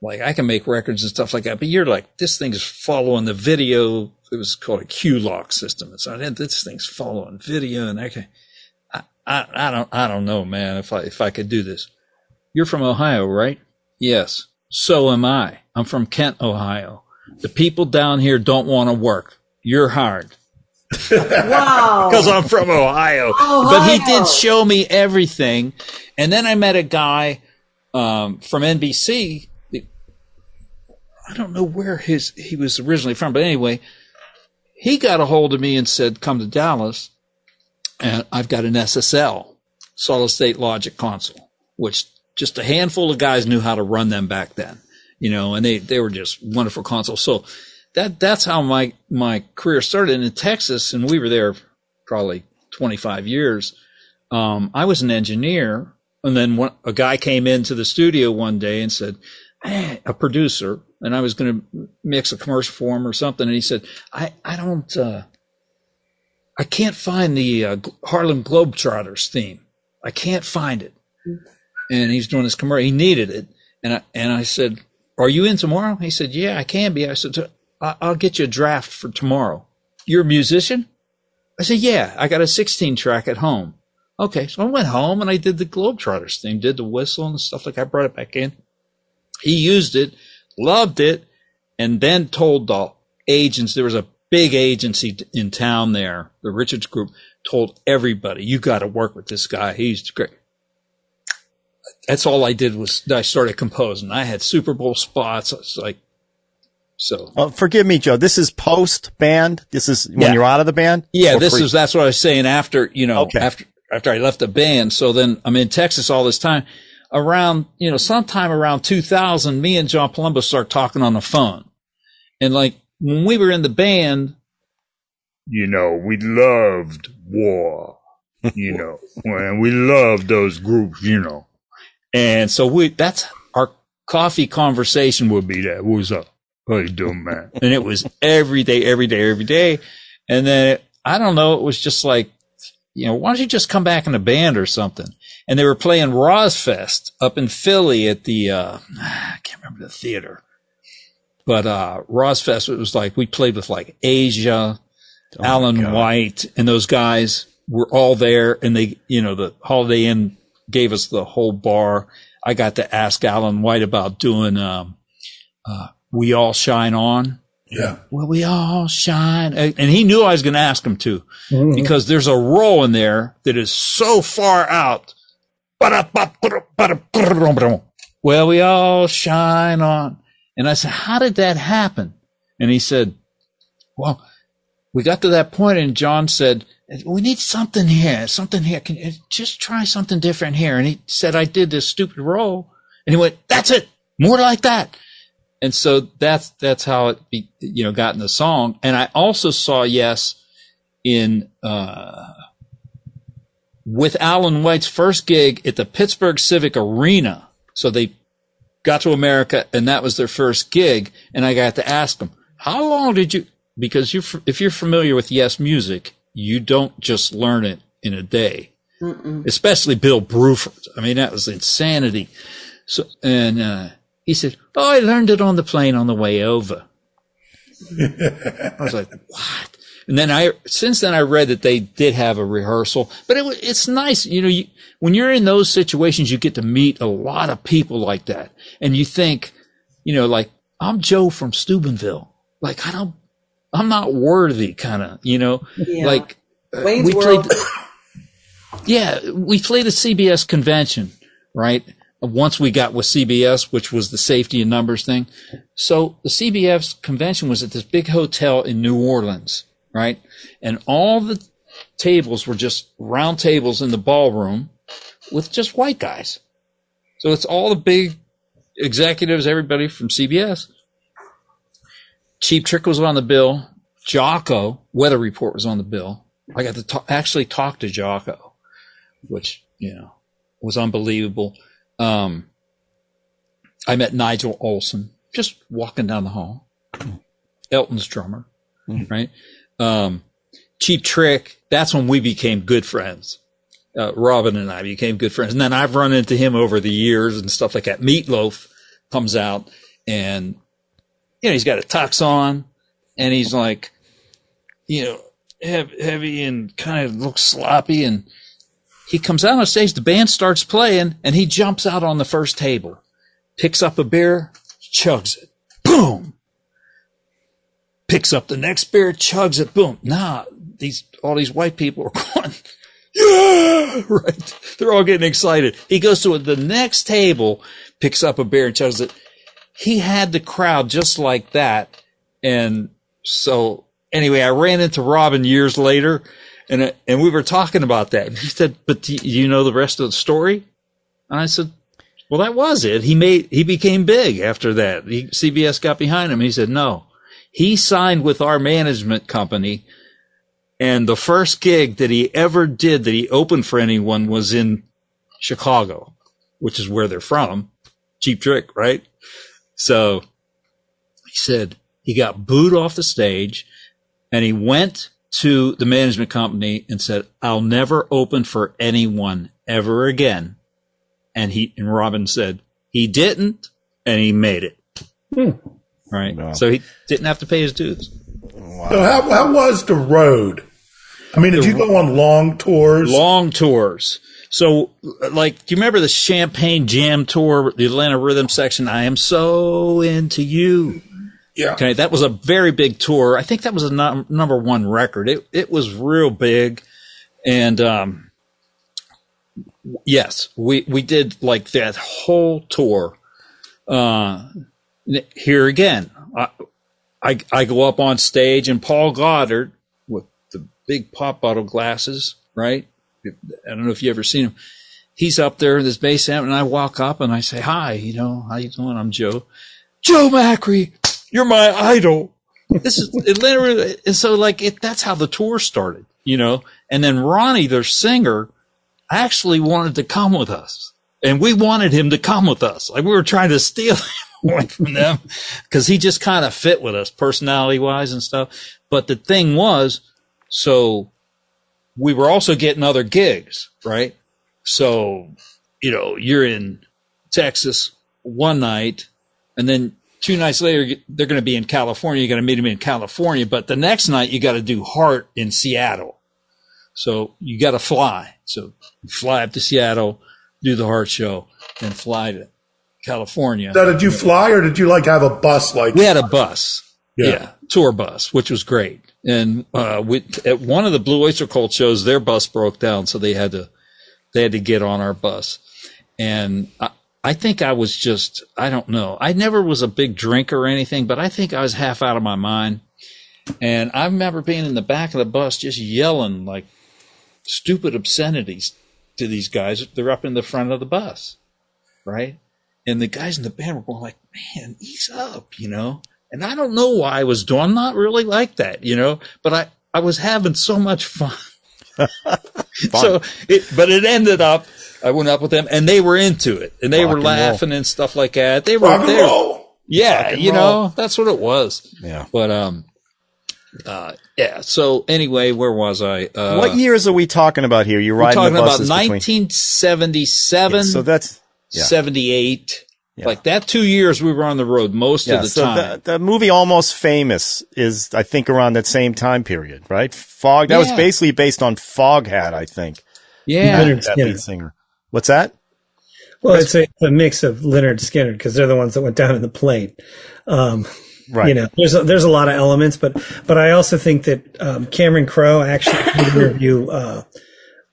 like I can make records and stuff like that, but you're like, this thing's following the video. It was called a Q lock system. And so I this thing's following video and I can, I, I, I don't, I don't know, man, if I, if I could do this. You're from Ohio, right? Yes. So am I. I'm from Kent, Ohio. The people down here don't want to work. You're hired. (laughs) Wow. Because I'm from Ohio. But he did show me everything. And then I met a guy um, from NBC. I don't know where his he was originally from, but anyway, he got a hold of me and said, "Come to Dallas, and I've got an SSL, solid state logic console, which just a handful of guys knew how to run them back then, you know, and they they were just wonderful consoles. So that that's how my my career started And in Texas, and we were there probably 25 years. Um, I was an engineer, and then one, a guy came into the studio one day and said, a producer, and I was going to mix a commercial for him or something, and he said, "I I don't." Uh, I can't find the uh, Harlem Globetrotters theme. I can't find it. And he's doing this commercial. He needed it. And I, and I said, are you in tomorrow? He said, yeah, I can be. I said, "I- I'll get you a draft for tomorrow. You're a musician? I said, yeah, I got a 16 track at home. Okay. So I went home and I did the Globetrotters thing, did the whistle and stuff like I brought it back in. He used it, loved it, and then told the agents, there was a big agency in town there, the Richards Group, told everybody, you got to work with this guy. He's great. That's all I did was I started composing. I had Super Bowl spots. It's like, so Uh, forgive me, Joe. This is post band. This is when Yeah. you're out of the band. yeah, this pre- is, that's what I was saying after, you know, Okay. after, after I left the band. So then I'm in Texas all this time around, you know, sometime around 2000, me and John Palumbo start talking on the phone. And like when we were in the band, you know, we loved war, you know, and we loved those groups, you know. And so we, that's our coffee conversation would be that was, up? How you doing, man? And it was every day, every day, every day. And then it, I don't know, it was just like, you know, why don't you just come back in a band or something? And they were playing RoSfest up in Philly at the, uh, (sighs) I can't remember the theater, but, uh, RoSfest, it was like, we played with like Asia, Alan White and those guys were all there and they, you know, the Holiday Inn gave us the whole bar. I got to ask Alan White about doing, um, uh, we all shine on. Yeah. Well, we all shine. And he knew I was going to ask him to because there's a roll in there that is so far out. Well, we all shine on. And I said, how did that happen? And he said, well, we got to that point and John said, we need something here, something here. Can you just try something different here? And he said, I did this stupid roll. And he went, that's it. More like that. And so that's, that's how it, be, you know, got in the song. And I also saw Yes in, uh, with Alan White's first gig at the Pittsburgh Civic Arena. So they got to America and that was their first gig. And I got to ask them, how long did you, because you, if you're familiar with Yes music, you don't just learn it in a day, especially Bill Bruford. I mean, that was insanity. So, and, uh, he said, Oh, I learned it on the plane on the way over. I was like, what? And then I, since then I read that they did have a rehearsal, but it, it's nice. You know, you, when you're in those situations, you get to meet a lot of people like that. And you think, you know, like, I'm Joe from Steubenville. Like, I don't, I'm not worthy kind of, you know, Yeah. like, uh, we World. played, yeah, we played a CBS convention, right? Once we got with CBS, which was the safety and numbers thing. So the CBS convention was at this big hotel in New Orleans, right? And all the tables were just round tables in the ballroom with just white guys. So it's all the big executives, everybody from CBS. Cheap Trick was on the bill. Jaco, Weather Report was on the bill. I got to ta- actually talk to Jaco, which, you know, was unbelievable. Um, I met Nigel Olsson just walking down the hall. Elton's drummer, right? Um, Cheap Trick, that's when we became good friends. Uh, Robin and I became good friends. And then I've run into him over the years and stuff like that. Meatloaf comes out and, you know, he's got a tux on and he's like, you know, heavy and kind of looks sloppy. And he comes out on stage, the band starts playing and he jumps out on the first table, picks up a beer, chugs it. Boom! Picks up the next beer, chugs it, boom. Nah, these, all these white people are (laughs) going, yeah, (laughs) right. They're all getting excited. He goes to the next table, picks up a beer and tells it. He had the crowd just like that. And so anyway, I ran into Robin years later and, uh, and we were talking about that. And he said, but do you know the rest of the story? And I said, well, that was it. He made, he became big after that. He, CBS got behind him. He said, no, he signed with our management company. And the first gig that he ever did that he opened for anyone was in Chicago, which is where they're from. Cheap trick, right? So he said he got booed off the stage and he went to the management company and said, I'll never open for anyone ever again. And he, and Robin said he didn't and he made it. Hmm. Right. Wow. So he didn't have to pay his dues. So how, how was the road? I mean, did you go on long tours? Long tours. So, like, do you remember the Champagne Jam tour, the Atlanta Rhythm section? I am so into you. yeah. Okay, that was a very big tour. I think that was a num- number one record. It it was real big, and um, yes, we we did like that whole tour. Uh, here again, I, I I go up on stage, and Paul Goddard big pop bottle glasses, right? I don't know if you ever seen him. He's up there in this bass amp, and I walk up and I say, "Hi, you know, how you doing? I'm Joe." Joe Macre, you're my idol. This is literally, and so like it. That's how the tour started, you know. And then Ronnie, their singer, actually wanted to come with us, and we wanted him to come with us. Like we were trying to steal (laughs) him away from them because he just kind of fit with us personality wise and stuff. But the thing was, so we were also getting other gigs, right? So, you know, you're in Texas one night and then two nights later, they're going to be in California. You got to meet them in California, but the next night you got to do Heart in Seattle. So you got to fly. So you fly up to Seattle, do the Heart show, then fly to California. Now, did you fly or did you like have a bus? Like We had a bus. Yeah. Yeah. tour bus, which was great. And, uh, we, at one of the Blue Oyster Cult shows, their bus broke down. So they had to, they had to get on our bus. And I, I think I was just, I don't know. I never was a big drinker or anything, but I think I was half out of my mind. And I remember being in the back of the bus just yelling like stupid obscenities to these guys. They're up in the front of the bus, right? And the guys in the band were going like, man, ease up, you know? And I don't know why I was doing, I'm not really like that, you know, but I, I was having so much fun. (laughs) so it, but it ended up, I went up with them and they were into it and they Rock were and roll. laughing and stuff like that. They were, rock and roll. yeah, and you roll. know, that's what it was. Yeah. But, um, uh, yeah. So anyway, where was I? Uh, what years are we talking about here? You're we're riding talking the about buses between. 1977, So that's yeah. 78. Yeah. Like that two years we were on the road most yeah. of the so time. the, the movie Almost Famous is, I think, around that same time period, right? Fog. That was basically based on Foghat, I think. yeah. Lynyrd Skynyrd. lead singer. What's that? Well, it's a, a mix of Lynyrd Skynyrd because they're the ones that went down in the plane. Um, Right. You know, there's a, there's a lot of elements, but but I also think that um, Cameron Crowe actually did an interview. Uh,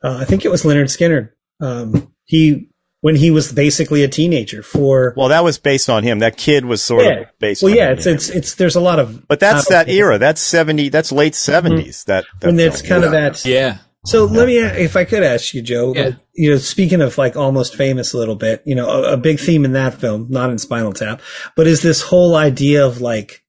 uh, I think it was Lynyrd Skynyrd. Um, he when he was basically a teenager for Well, that was based on him. That kid was sort yeah. of based well, on yeah, him. it's it's it's there's a lot of But that's uh, that era. That's 70, that's late 70s. That, that when it's film. kind of that Yeah. So let me, if I could ask you, Joe, Yeah. like, you know, speaking of like almost famous a little bit, you know, a, a big theme in that film, not in Spinal Tap, but is this whole idea of like,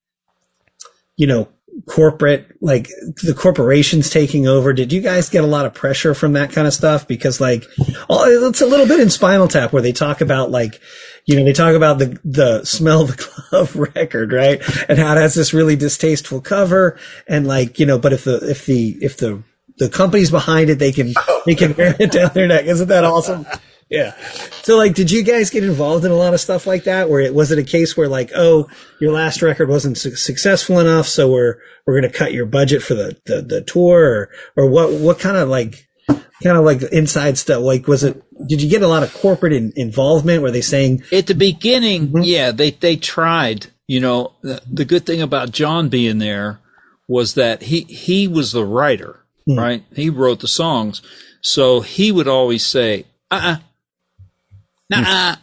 you know, corporate, like the corporations taking over. Did you guys get a lot of pressure from that kind of stuff? Because like, it's a little bit in Spinal Tap where they talk about like, you know, they talk about the, the smell the (laughs) glove record, right? And how it has this really distasteful cover. And like, you know, but if the, if the, if the, the companies behind it, they can, they can wear it down their neck. Isn't that awesome? Yeah. So like, did you guys get involved in a lot of stuff like that? Where it was it a case where like, oh, your last record wasn't su- successful enough, so we're we're going to cut your budget for the, the the tour, or or what what kind of like kind of like inside stuff? Like, was it? Did you get a lot of corporate in, involvement? Were they saying, At the beginning, mm-hmm. yeah, they, they tried, you know, the, the good thing about John being there was that he, he was the writer, hmm. right? He wrote the songs. So he would always say, uh-uh, nah,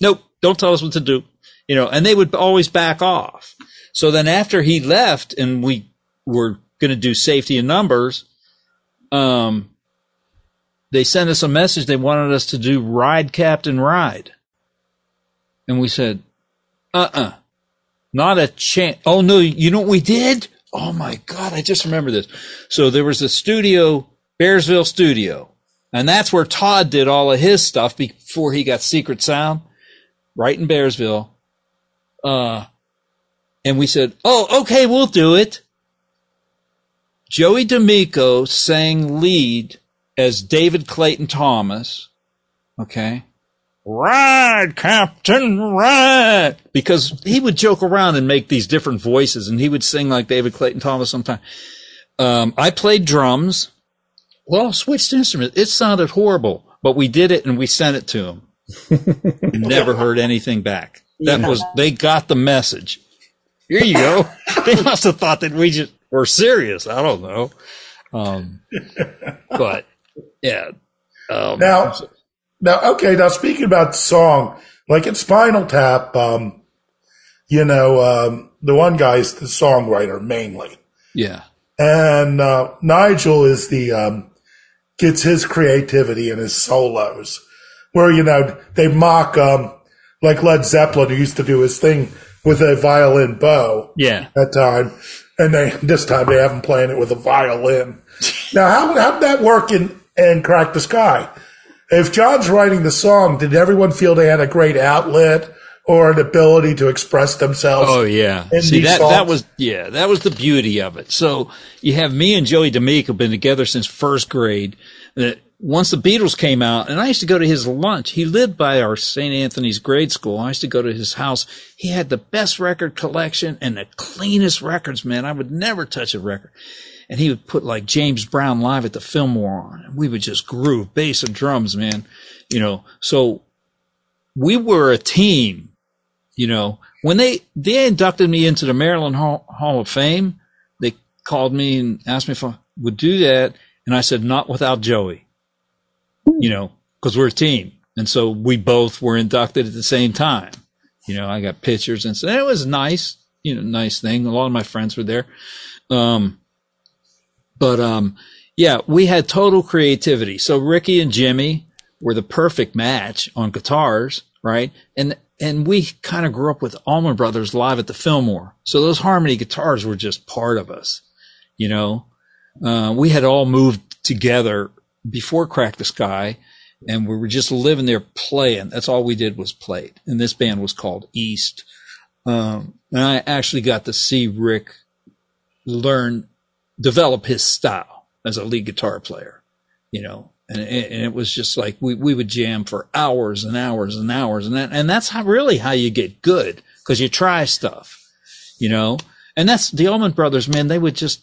nope, don't tell us what to do, you know, and they would always back off. So then after he left and we were going to do safety and numbers, um, they sent us a message. They wanted us to do ride captain ride. And we said, uh-uh, not a chance. Oh no, you know what we did? Oh my God. I just remember this. So there was a studio, Bearsville studio, and that's where Todd did all of his stuff before he got secret sound right in Bearsville. Uh, and we said, Oh, okay, we'll do it. Joey D'Amico sang lead as David Clayton Thomas. Okay. Ride, Captain, ride! Because he would joke around and make these different voices and he would sing like David Clayton Thomas sometimes. Um, I played drums. Well, switched instruments. It sounded horrible, but we did it and we sent it to him. (laughs) Never heard anything back. That was, they got the message. Here you go. (laughs) they must have thought that we just were serious. I don't know. Um, but yeah. Um, Now, now, okay. Now, speaking about the song, like in Spinal Tap, um, you know, um, the one guy's the songwriter mainly, yeah. and uh, Nigel is the um, gets his creativity in his solos, where you know they mock um, like Led Zeppelin, who used to do his thing with a violin bow Yeah. that time, and they this time they have him playing it with a violin. now, how how did that work in in Crack the Sky? If John's writing the song, did everyone feel they had a great outlet, or an ability to express themselves. Oh yeah. See that songs. that was yeah that was the beauty of it. So you have me and Joey D'Amico been together since first grade. That once the Beatles came out, and I used to go to his lunch. He lived by our St. Anthony's grade school. I used to go to his house. He had the best record collection and the cleanest records, man. I would never touch a record. And he would put like James Brown live at the Fillmore on, and we would just groove bass and drums, man. You know, so we were a team you know, when they they inducted me into the Maryland Hall, Hall of Fame, they called me and asked me if I would do that, and I said not without Joey. You know, because we're a team, and so we both were inducted at the same time. You know, I got pictures and so it was nice, you know, nice thing. A lot of my friends were there. Um, but um, yeah, we had total creativity. So Ricky and Jimmy were the perfect match on guitars, right? And and we kind of grew up with Allman Brothers live at the Fillmore. So those harmony guitars were just part of us, you know. Uh, we had all moved together before Crack the Sky, and we were just living there playing. That's all we did was play. And this band was called East. Um, and I actually got to see Rick learn, develop his style as a lead guitar player, you know, and, and it was just like we, we would jam for hours and hours and hours. And that, and that's how really how you get good because you try stuff, you know, and that's the Allman Brothers, man. They would just,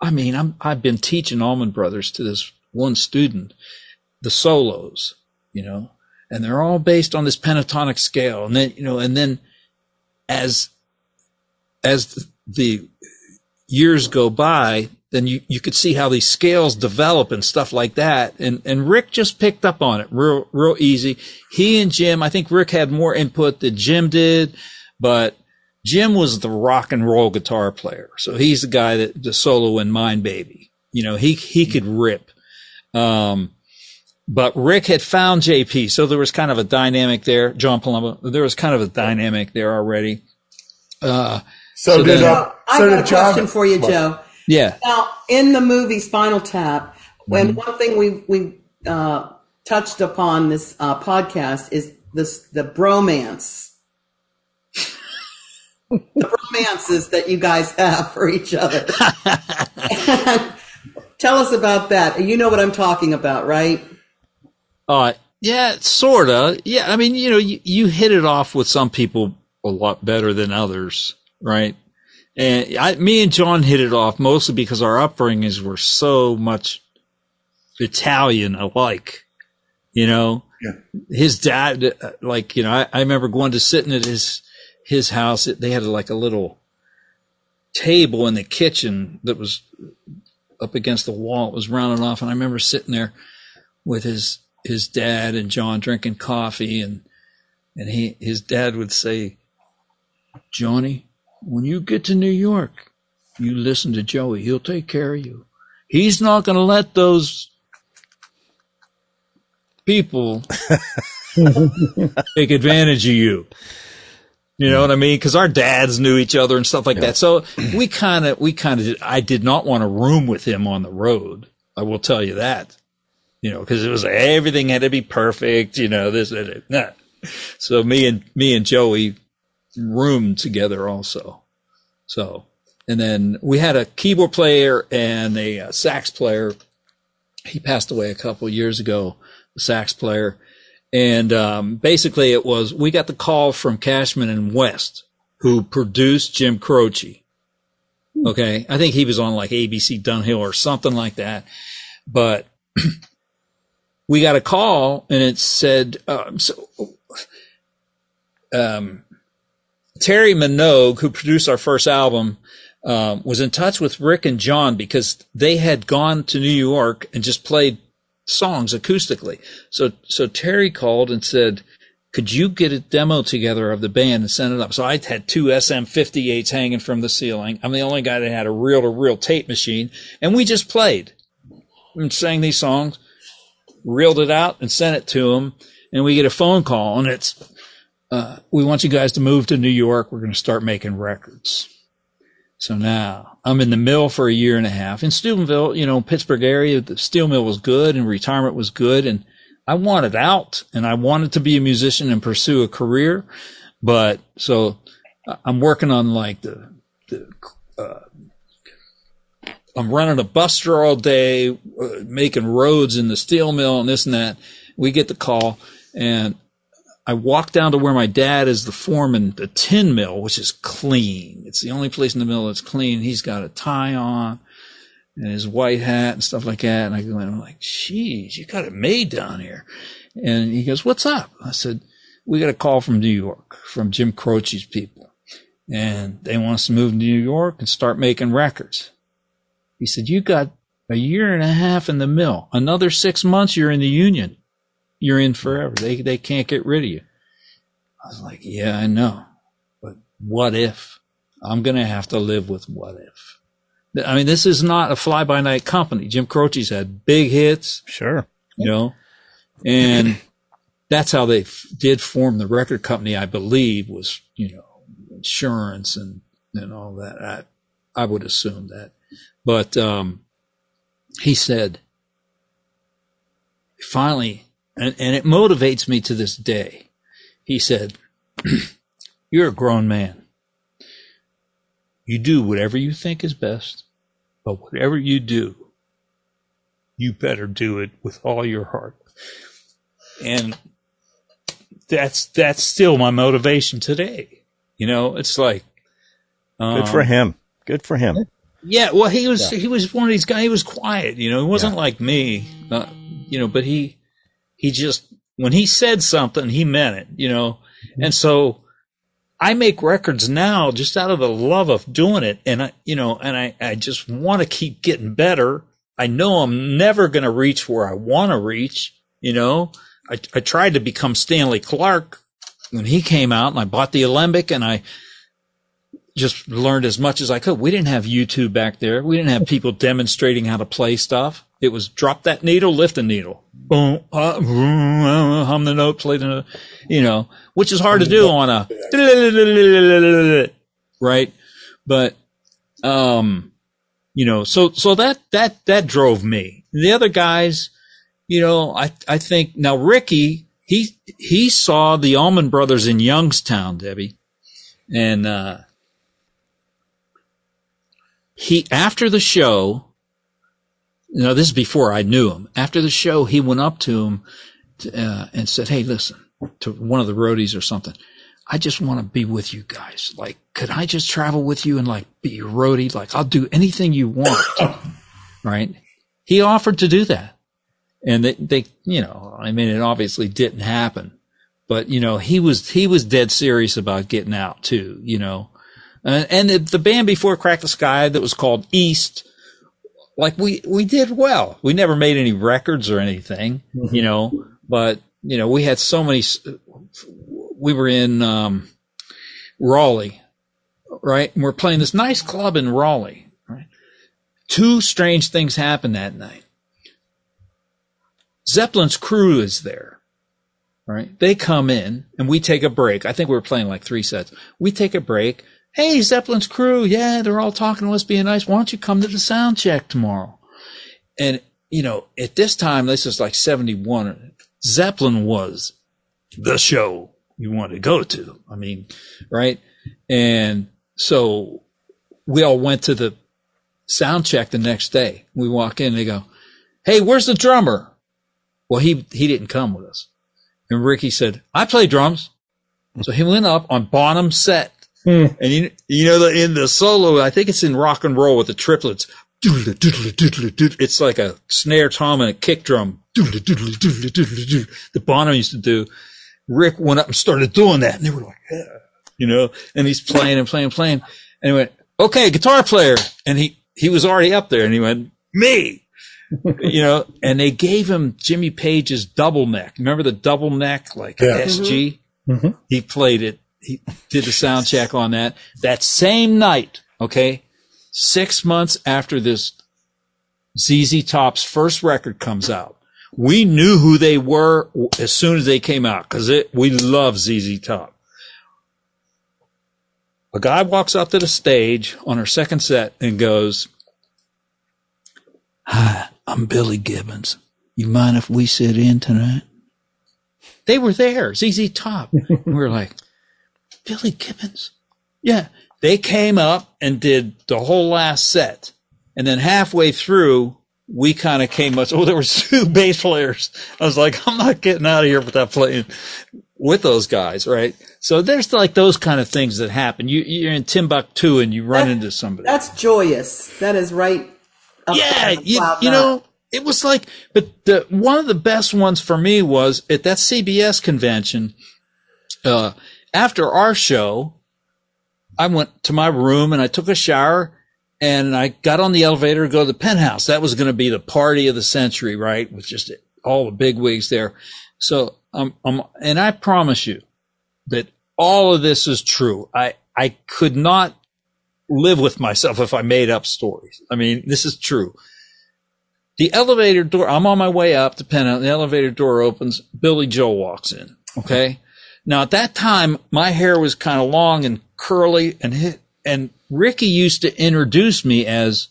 I mean, I'm, I've been teaching Allman Brothers to this one student, the solos, you know, and they're all based on this pentatonic scale. And then, you know, and then as, as the, the years go by, then you, you could see how these scales develop and stuff like that. And, and Rick just picked up on it real, real easy. He and Jim, I think Rick had more input than Jim did, but Jim was the rock and roll guitar player. So he's the guy that the solo in Mind Baby. You know, he, he could rip. Um, but Rick had found JP. So there was kind of a dynamic there. John Palumbo, there was kind of a dynamic there already. Uh, So, So did then- uh, I so got a did John. question for you, Joe. Yeah. Now, in the movie Spinal Tap, when Mm-hmm. one thing we we uh, touched upon this uh, podcast is this the bromance, (laughs) the bromances that you guys have for each other. (laughs) Tell us about that. You know what I'm talking about, right? Uh, yeah, sorta. Yeah, I mean, you know, you, you hit it off with some people a lot better than others, right? And I, me and John hit it off mostly because our upbringings were so much Italian alike, you know? Yeah. His dad, uh, like, you know, I, I remember going to sitting at his, his house. They had like a little table in the kitchen that was up against the wall. It was rounded off. And I remember sitting there with his his dad and John drinking coffee and and he his dad would say, Johnny, when you get to New York, you listen to Joey. He'll take care of you. He's not going to let those people (laughs) take advantage of you. You know what I mean? Because our dads knew each other and stuff like that. So we kind of, we kind of, I did not want to room with him on the road. I will tell you that. You know, because it was everything had to be perfect. You know, this, that, that. So me and me and Joey roomed together also. So, and then we had a keyboard player and a, uh sax player. He passed away a couple years ago, the sax player. And um, basically, it was we got the call from Cashman and West, who produced Jim Croce. Okay, I think he was on like ABC Dunhill or something like that. But (clears throat) we got a call, and it said, um, so, um, Terry Minogue, who produced our first album, um, was in touch with Rick and John because they had gone to New York and just played songs acoustically. So, so Terry called and said, could you get a demo together of the band and send it up? So I had two SM58s hanging from the ceiling. I'm the only guy that had a reel to reel tape machine and we just played and sang these songs, reeled it out and sent it to him. And we get a phone call and it's, uh, we want you guys to move to New York. We're going to start making records. So now I'm in the mill for a year and a half in Steubenville, you know, Pittsburgh area. The steel mill was good and retirement was good. And I wanted out and I wanted to be a musician and pursue a career. But so I'm working on like the, the, uh, I'm running a buster all day, uh, making roads in the steel mill and this and that. We get the call and I walk down to where my dad is the foreman, the tin mill, which is clean. It's the only place in the mill that's clean. He's got a tie on and his white hat and stuff like that. And I go in, I'm like, geez, you got it made down here. And he goes, what's up? I said, we got a call from New York, from Jim Croce's people. And they want us to move to New York and start making records. He said, you got a year and a half in the mill. Another six months, you're in the union. You're in forever. They, they can't get rid of you. I was like, yeah, I know. But what if? I'm going to have to live with what if. I mean, this is not a fly by night company. Jim Croce's had big hits, Sure. you know, and that's how they f- did form the record company. I believe was, you know, insurance and, and all that. I, I would assume that, but, um, he said, finally, and, and it motivates me to this day. He said, (clears throat) you're a grown man. You do whatever you think is best, but whatever you do, you better do it with all your heart. And that's, that's still my motivation today. You know, it's like, Good um, for him. Good for him. yeah, well, he was he was one of these guys. He was quiet, you know. He wasn't like me, uh, you know. But he he just when he said something, he meant it, you know. Mm-hmm. And so I make records now just out of the love of doing it, and I, you know, and I I just want to keep getting better. I know I'm never going to reach where I want to reach, you know. I I tried to become Stanley Clarke when he came out, and I bought the Alembic, and I just learned as much as I could. We didn't have YouTube back there. We didn't have people (laughs) demonstrating how to play stuff. It was drop that needle, lift the needle, boom, uh, hum the note, play the note, you know, which is hard to do on a right. But, um, you know, so, so that, that, that drove me. The other guys, you know, I, I think now Ricky, he, he saw the Allman Brothers in Youngstown, Debbie. And, uh, he after the show you know this is before i knew him. After the show he went up to him to, uh, and said hey listen to one of the roadies or something. I just want to be with you guys. Like could i just travel with you and like be your roadie? Like i'll do anything you want. (coughs) Right? He offered to do that. And they, they you know i mean it obviously didn't happen. But you know he was he was dead serious about getting out too you know uh, and the, the band before Crack the Sky that was called East, like we, we did well. We never made any records or anything, you know, but, you know, we had so many, we were in, um, Raleigh, right? And we're playing this nice club in Raleigh, right? Two strange things happened that night. Zeppelin's crew is there, right? They come in and we take a break. I think we were playing like three sets. We take a break. Hey, Zeppelin's crew. Yeah, they're all talking to us being nice. Why don't you come to the sound check tomorrow? And, you know, at this time, this is like 71. Zeppelin was the show you wanted to go to. I mean, right? And so we all went to the sound check the next day. We walk in, they go, Hey, where's the drummer? Well, he, he didn't come with us. And Ricky said, I play drums. So he went up on Bonham's set. Mm. And you, you know, the, in the solo, I think it's in rock and roll with the triplets. It's like a snare tom and a kick drum. The Bonham used to do. Rick went up and started doing that. And they were like, yeah. you know, and he's playing and playing and playing. And he went, okay, guitar player. And he, he was already up there and he went, me. (laughs) you know, and they gave him Jimmy Page's double neck. Remember the double neck, like Yeah. SG? Mm-hmm. Mm-hmm. He played it. He did the sound check on that. That same night, okay, six months after this ZZ Top's first record comes out, we knew who they were as soon as they came out because it we love ZZ Top. A guy walks up to the stage on our second set and goes, "Hi, I'm Billy Gibbons. You mind if we sit in tonight?" They were there, ZZ Top. (laughs) we were like, Billy Gibbons? Yeah. They came up and did the whole last set. And then halfway through, we kind of came up. Oh, there were (laughs) two bass players. I was like, I'm not getting out of here without playing with those guys, right? So there's like those kind of things that happen. You, you're in Timbuktu and you run That- into somebody. That's joyous. That is right. yeah, you, you know, it was like, but the one of the best ones for me was at that CBS convention. Uh, after our show, I went to my room and I took a shower and I got on the elevator to go to the penthouse. That was going to be the party of the century, right? With just all the big wigs there. So, um, um, and I promise you that all of this is true. I, I could not live with myself if I made up stories. I mean, this is true. The elevator door, I'm on my way up to penthouse. The elevator door opens. Billy Joel walks in. Okay. Now at that time, my hair was kind of long and curly and hit, and Ricky used to introduce me as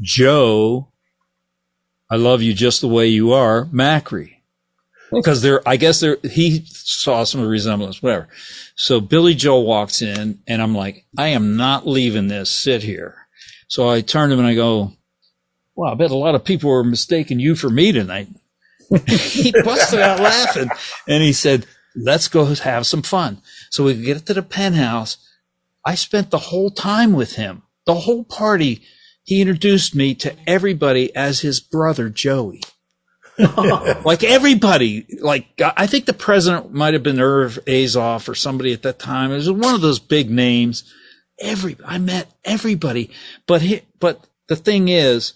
Joe. I love you just the way you are, Macre. Because there, I guess there, he saw some resemblance, whatever. So Billy Joe walks in and I'm like, I am not leaving this. Sit here. So I turned to him and I go, well, I bet a lot of people were mistaking you for me tonight. (laughs) he busted out laughing and he said, let's go have some fun. So we get to the penthouse. I spent the whole time with him, the whole party. He introduced me to everybody as his brother, Joey. (laughs) like everybody, like I think the president might have been Irv Azoff or somebody at that time. It was one of those big names. Every, I met everybody, but he, but the thing is,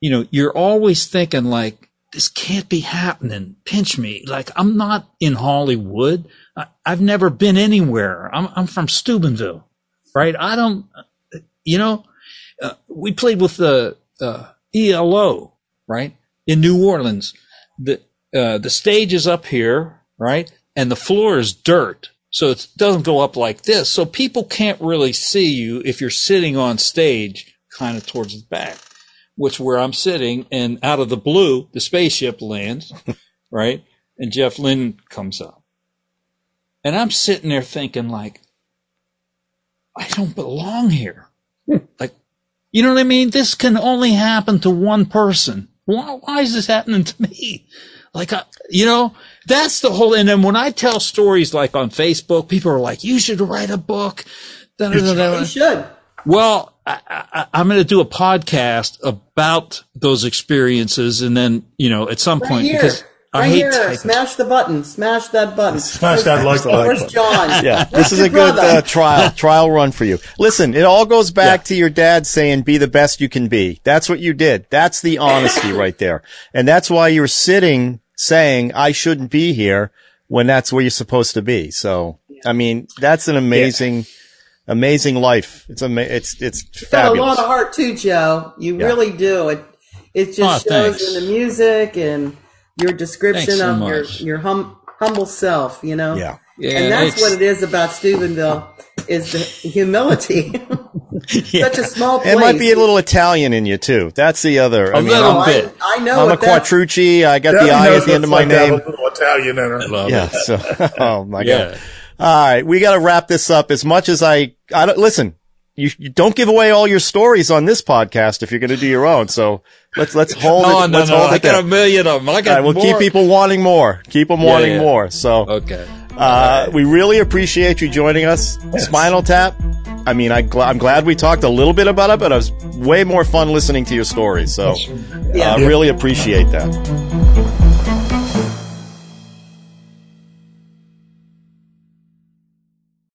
you know, you're always thinking like, this can't be happening. Pinch me. Like I'm not in Hollywood. I, I've never been anywhere. I'm, I'm from Steubenville, right? I don't, you know, uh, we played with the, uh, ELO, right? In New Orleans. The, uh, the stage is up here, right? And the floor is dirt. So it doesn't go up like this. So people can't really see you if you're sitting on stage kind of towards the back which where I'm sitting, and out of the blue, the spaceship lands, (laughs) right? And Jeff Lynne comes up. And I'm sitting there thinking like, I don't belong here. Hmm. like, you know what I mean? This can only happen to one person. Why, why is this happening to me? Like, I, you know, that's the whole, and then when I tell stories like on Facebook, people are like, you should write a book. Da, da, da, da. You should. Well, I, I, I'm going to do a podcast about those experiences, and then you know, at some Right point, here. because I hate here. typing. Smash the button. Smash that button. (laughs) Smash that like button. Where's John? Yeah, this is a good uh, trial (laughs) trial run for you. Listen, it all goes back to your dad saying, "Be the best you can be." That's what you did. That's the honesty (laughs) right there, and that's why you're sitting saying, "I shouldn't be here," when that's where you're supposed to be. So, I mean, that's an amazing, amazing life. It's ama- It's it's You've got a lot of heart too, Joe. You Yeah. really do. It it just Aw, shows thanks. in the music and your description Thanks so of your much. your hum, humble self. You know. Yeah. Yeah, and that's what it is about Steubenville is the humility. (laughs) (laughs) Such a small place. It might be a little Italian in you too. That's the other. I A mean, little I'm, oh, I, bit. I know I'm a what Quattrucci. I got Debbie the I at the end of my like name. a little Italian in her. Love Yeah. it. So, (laughs) oh my Yeah. god. All right, we got to wrap this up. As much as I, I don't listen. You, you don't give away all your stories on this podcast if you're going to do your own. So let's let's hold No, it. no, let's no. hold I it got there. a million of them. I got All right, we'll more. keep people wanting more. Keep them Yeah, wanting yeah. more. So Okay. uh, we really appreciate you joining us. Spinal Tap. I mean, I gl- I'm glad we talked a little bit about it, but it was way more fun listening to your stories. So, Yeah. uh, really appreciate that.